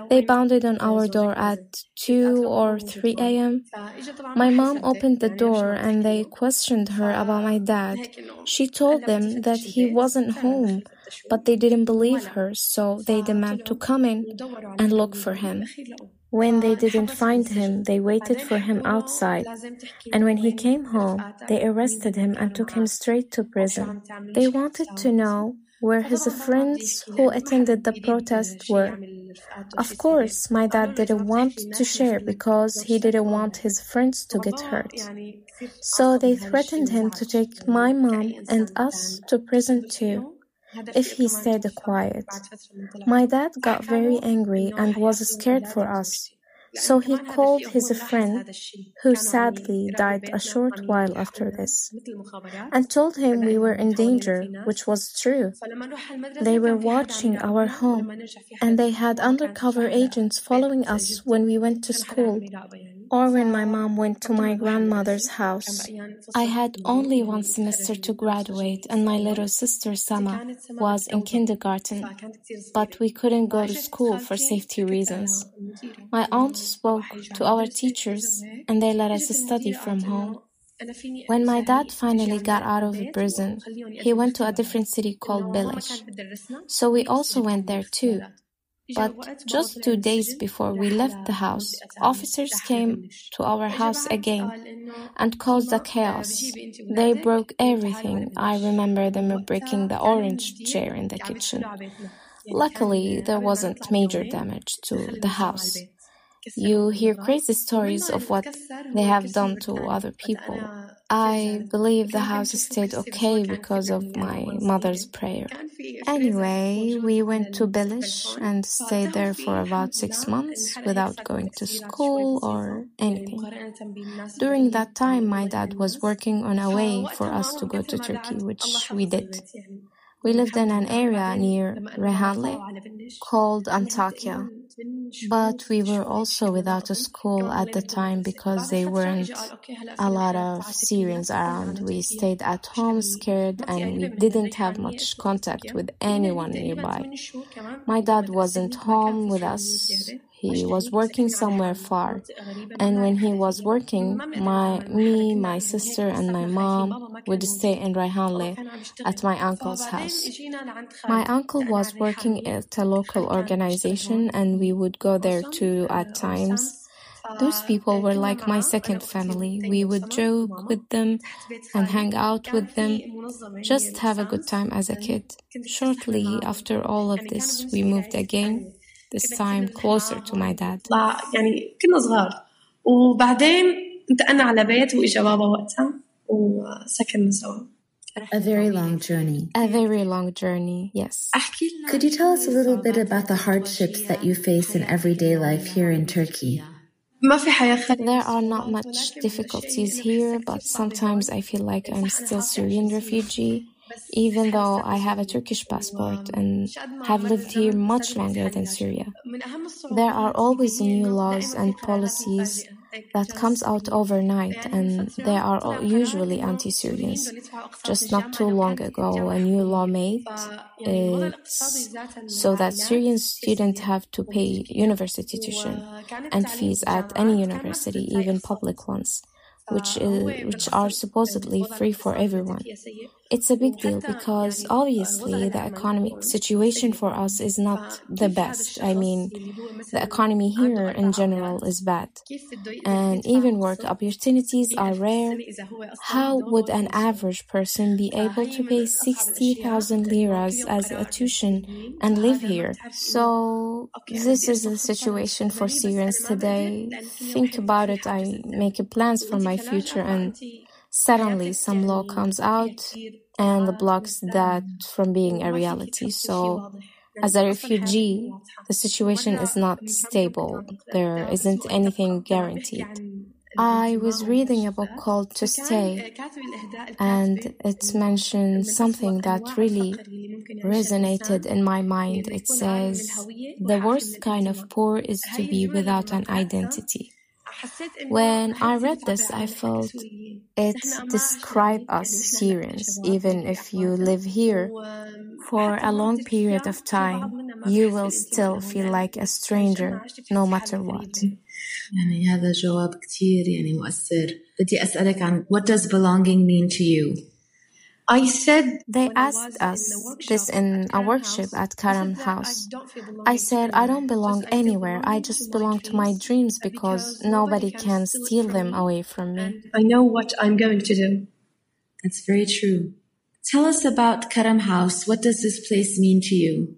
They pounded on our door at 2 or 3 a.m. My mom opened the door and they questioned her about my dad. She told them that he wasn't home, but they didn't believe her, so they demanded to come in and look for him. When they didn't find him, they waited for him outside, and when he came home, they arrested him and took him straight to prison. They wanted to know where his friends who attended the protest were. Of course, my dad didn't want to share because he didn't want his friends to get hurt. So they threatened him to take my mom and us to prison too if he stayed quiet. My dad got very angry and was scared for us. So he called his friend, who sadly died a short while after this, and told him we were in danger, which was true. They were watching our home, and they had undercover agents following us when we went to school or when my mom went to my grandmother's house. I had only one semester to graduate, and my little sister Sama was in kindergarten, but we couldn't go to school for safety reasons. My aunt spoke to our teachers, and they let us study from home. When my dad finally got out of prison, he went to a different city called Bilish. So we also went there too. But just two days before we left the house, officers came to our house again and caused a chaos. They broke everything. I remember them breaking the orange chair in the kitchen. Luckily, there wasn't major damage to the house. You hear crazy stories of what they have done to other people. I believe the house stayed okay because of my mother's prayer. Anyway, we went to Belish and stayed there for about six months without going to school or anything. During that time, my dad was working on a way for us to go to Turkey, which we did. We lived in an area near Reyhanli called Antakya. But we were also without a school at the time because there weren't a lot of Syrians around. We stayed at home scared and we didn't have much contact with anyone nearby. My dad wasn't home with us. He was working somewhere far. And when he was working, my, me, my sister, and my mom would stay in Reyhanli at my uncle's house. My uncle was working at a local organization and we would go there too at times. Those people were like my second family. We would joke with them and hang out with them, just have a good time as a kid. Shortly after all of this, we moved again, this time closer to my dad. يعني كنا صغار وبعدين انتقلنا على بيت واجا بابا وقتها وسكننا سوا. A very long journey. A very long journey, yes. Could you tell us a little bit about the hardships that you face in everyday life here in Turkey? There are not much difficulties here, but sometimes I feel like I'm still Syrian refugee, even though I have a Turkish passport and have lived here much longer than Syria. There are always new laws and policies that comes out overnight and they are usually anti-Syrians. Just not too long ago, a new law made it's so that Syrian students have to pay university tuition and fees at any university, even public ones which is, which are supposedly free for everyone. It's a big deal because obviously the economic situation for us is not the best. I mean, the economy here in general is bad, and even work opportunities are rare. How would an average person be able to pay 60,000 liras as a tuition and live here? So, this is the situation for Syrians today. Think about it. I make plans for my future and suddenly some law comes out and blocks that from being a reality. So as a refugee, the situation is not stable. There isn't anything guaranteed. I was reading a book called To Stay, and it mentioned something that really resonated in my mind. It says, The worst kind of poor is to be without an identity. When I read this, I felt it describes us Syrians. Even if you live here for a long period of time, you will still feel like a stranger no matter what. يعني هذا جواب كتير يعني مؤثر بدي أسألك عن what does belonging mean to you? I said they asked us this in a workshop at Karam House. I said I don't belong anywhere. I just belong to my dreams because nobody can steal them away from me. I know what I'm going to do. That's very true. Tell us about Karam House. What does this place mean to you?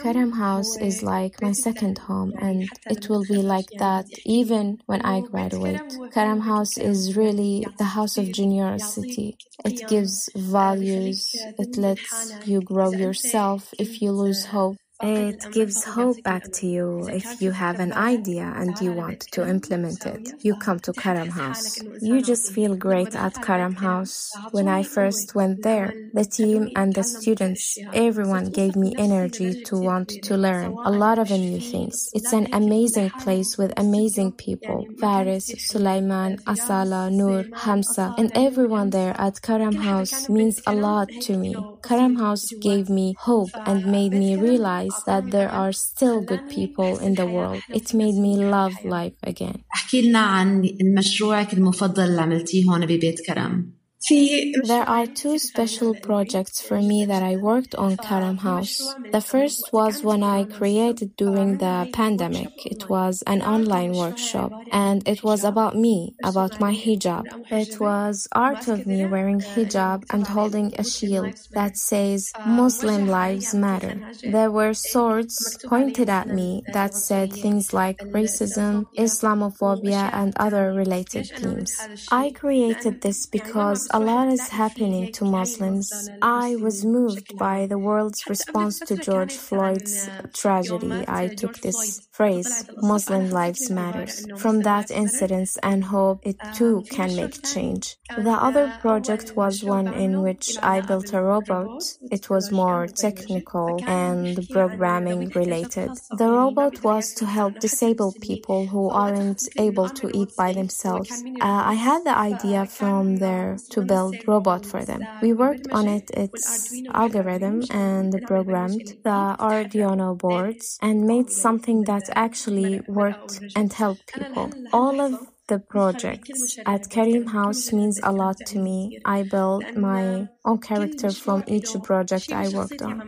Karam House is like my second home and it will be like that even when I graduate. Karam House is really the house of generosity. It gives values. It lets you grow yourself if you lose hope. It gives hope back to you if you have an idea and you want to implement it. You come to Karam House. You just feel great at Karam House. When I first went there, the team and the students, everyone gave me energy to want to learn a lot of new things. It's an amazing place with amazing people. Faris, Sulaiman, Asala, Noor, Hamza, and everyone there at Karam House means a lot to me. Karam House gave me hope and made me realize that there are still good people in the world. It made me love life again. احكي لنا عن مشروعك المفضل اللي عملتيه هون ببيت كرم. there are two special projects for me that I worked on Karam House. The first was when I created during the pandemic. It was an online workshop and it was about me, about my hijab. It was art of me wearing hijab and holding a shield that says Muslim lives matter. There were swords pointed at me that said things like racism, Islamophobia and other related themes. I created this because a lot is happening to Muslims. I was moved by the world's response to George Floyd's tragedy. I took this phrase, Muslim lives matters, from that incident and hope it too can make change. The other project was one in which I built a robot. It was more technical and programming related. The robot was to help disabled people who aren't able to eat by themselves. Uh, I had the idea from there to build robot for them. We worked on it, its algorithm and programmed the Arduino boards and made something that actually worked and helped people. All of the projects at Karam House means a lot to me. I built my own character from each project I worked on.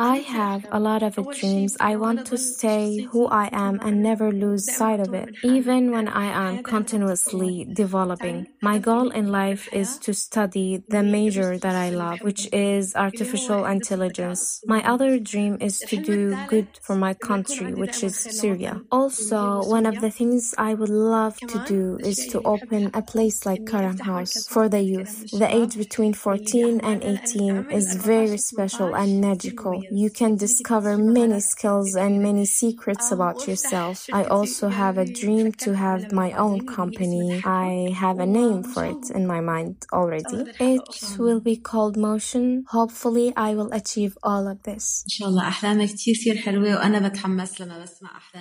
I have a lot of dreams. I want to stay who I am and never lose sight of it, even when I am continuously developing. My goal in life is to study the major that I love, which is artificial intelligence. My other dream is to do good for my country, which is Syria. Also, one of the things I would love to do is to open a place like Karam House for the youth. The age between 14 and 18 is very special and magical you can discover many skills and many secrets about yourself. I also have a dream to have my own company. I have a name for it in my mind already. It will be called Motion. Hopefully I will achieve all of this.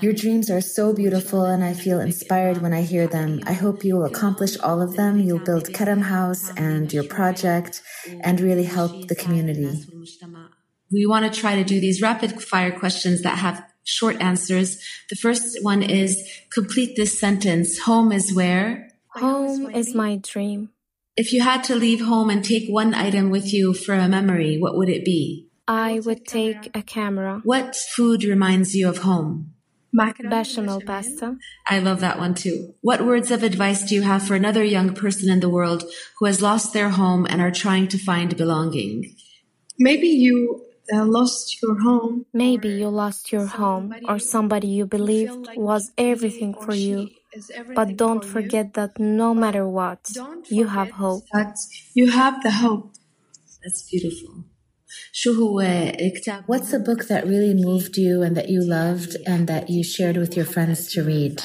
Your dreams are so beautiful and I feel inspired when I hear them. I hope you will accomplish all of them. You'll build Karam House and your project and really help the community we want to try to do these rapid fire questions that have short answers. The first one is complete this sentence. Home is where? Home is my dream. If you had to leave home and take one item with you for a memory, what would it be? I would take a camera. What food reminds you of home? Bechamel pasta. I love that one too. What words of advice do you have for another young person in the world who has lost their home and are trying to find belonging? Maybe you Uh, lost your home. Maybe you lost your home or somebody you believed was everything for you. But don't forget that no matter what, you have hope. That you have the hope. That's beautiful. What's a book that really moved you and that you loved and that you shared with your friends to read?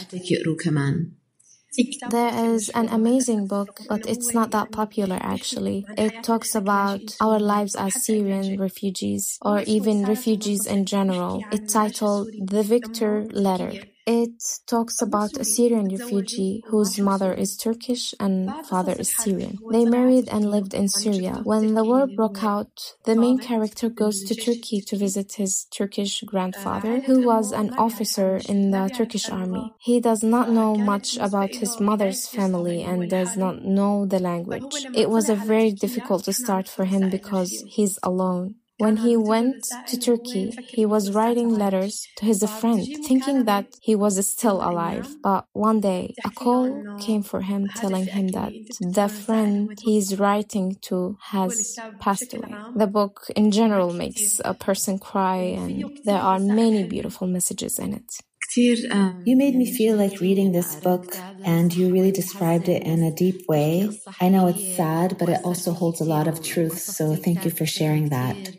There is an amazing book, but it's not that popular actually. It talks about our lives as Syrian refugees or even refugees in general. It's titled The Victor Letter. It talks about a Syrian refugee whose mother is Turkish and father is Syrian. They married and lived in Syria. When the war broke out, the main character goes to Turkey to visit his Turkish grandfather, who was an officer in the Turkish army. He does not know much about his mother's family and does not know the language. It was a very difficult start for him because he's alone. When he went to Turkey, he was writing letters to his friend, thinking that he was still alive. But one day, a call came for him telling him that the friend he's writing to has passed away. The book in general makes a person cry and there are many beautiful messages in it. Um, you made me feel like reading this book and you really described it in a deep way. I know it's sad, but it also holds a lot of truth. So thank you for sharing that.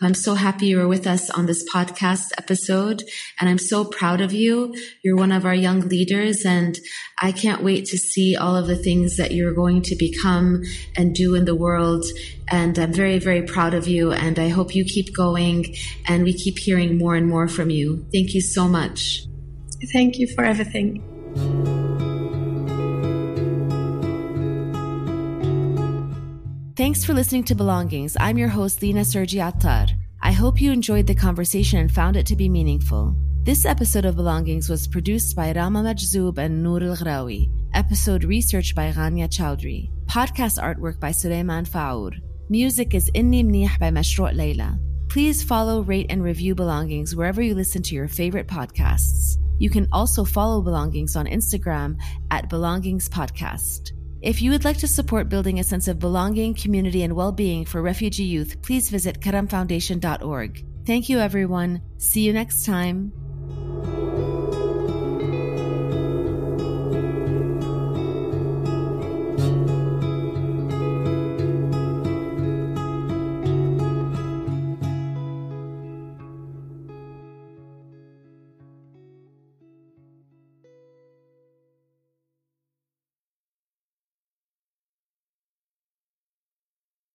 I'm so happy you were with us on this podcast episode and I'm so proud of you. You're one of our young leaders and I can't wait to see all of the things that you're going to become and do in the world. And I'm very, very proud of you. And I hope you keep going and we keep hearing more and more from you. Thank you so much. Thank you for everything. Thanks for listening to Belongings. I'm your host, Lina Sergi Attar. I hope you enjoyed the conversation and found it to be meaningful. This episode of Belongings was produced by Rama Majzoub and Noor Al. Episode research by Ghania Chowdhury. Podcast artwork by Suleiman Faour. Music is Inni Mnih by Mashrou' Leila. Please follow, rate, and review Belongings wherever you listen to your favorite podcasts. You can also follow Belongings on Instagram at Belongings Podcast. If you would like to support building a sense of belonging, community, and well being for refugee youth, please visit karamfoundation.org. Thank you, everyone. See you next time you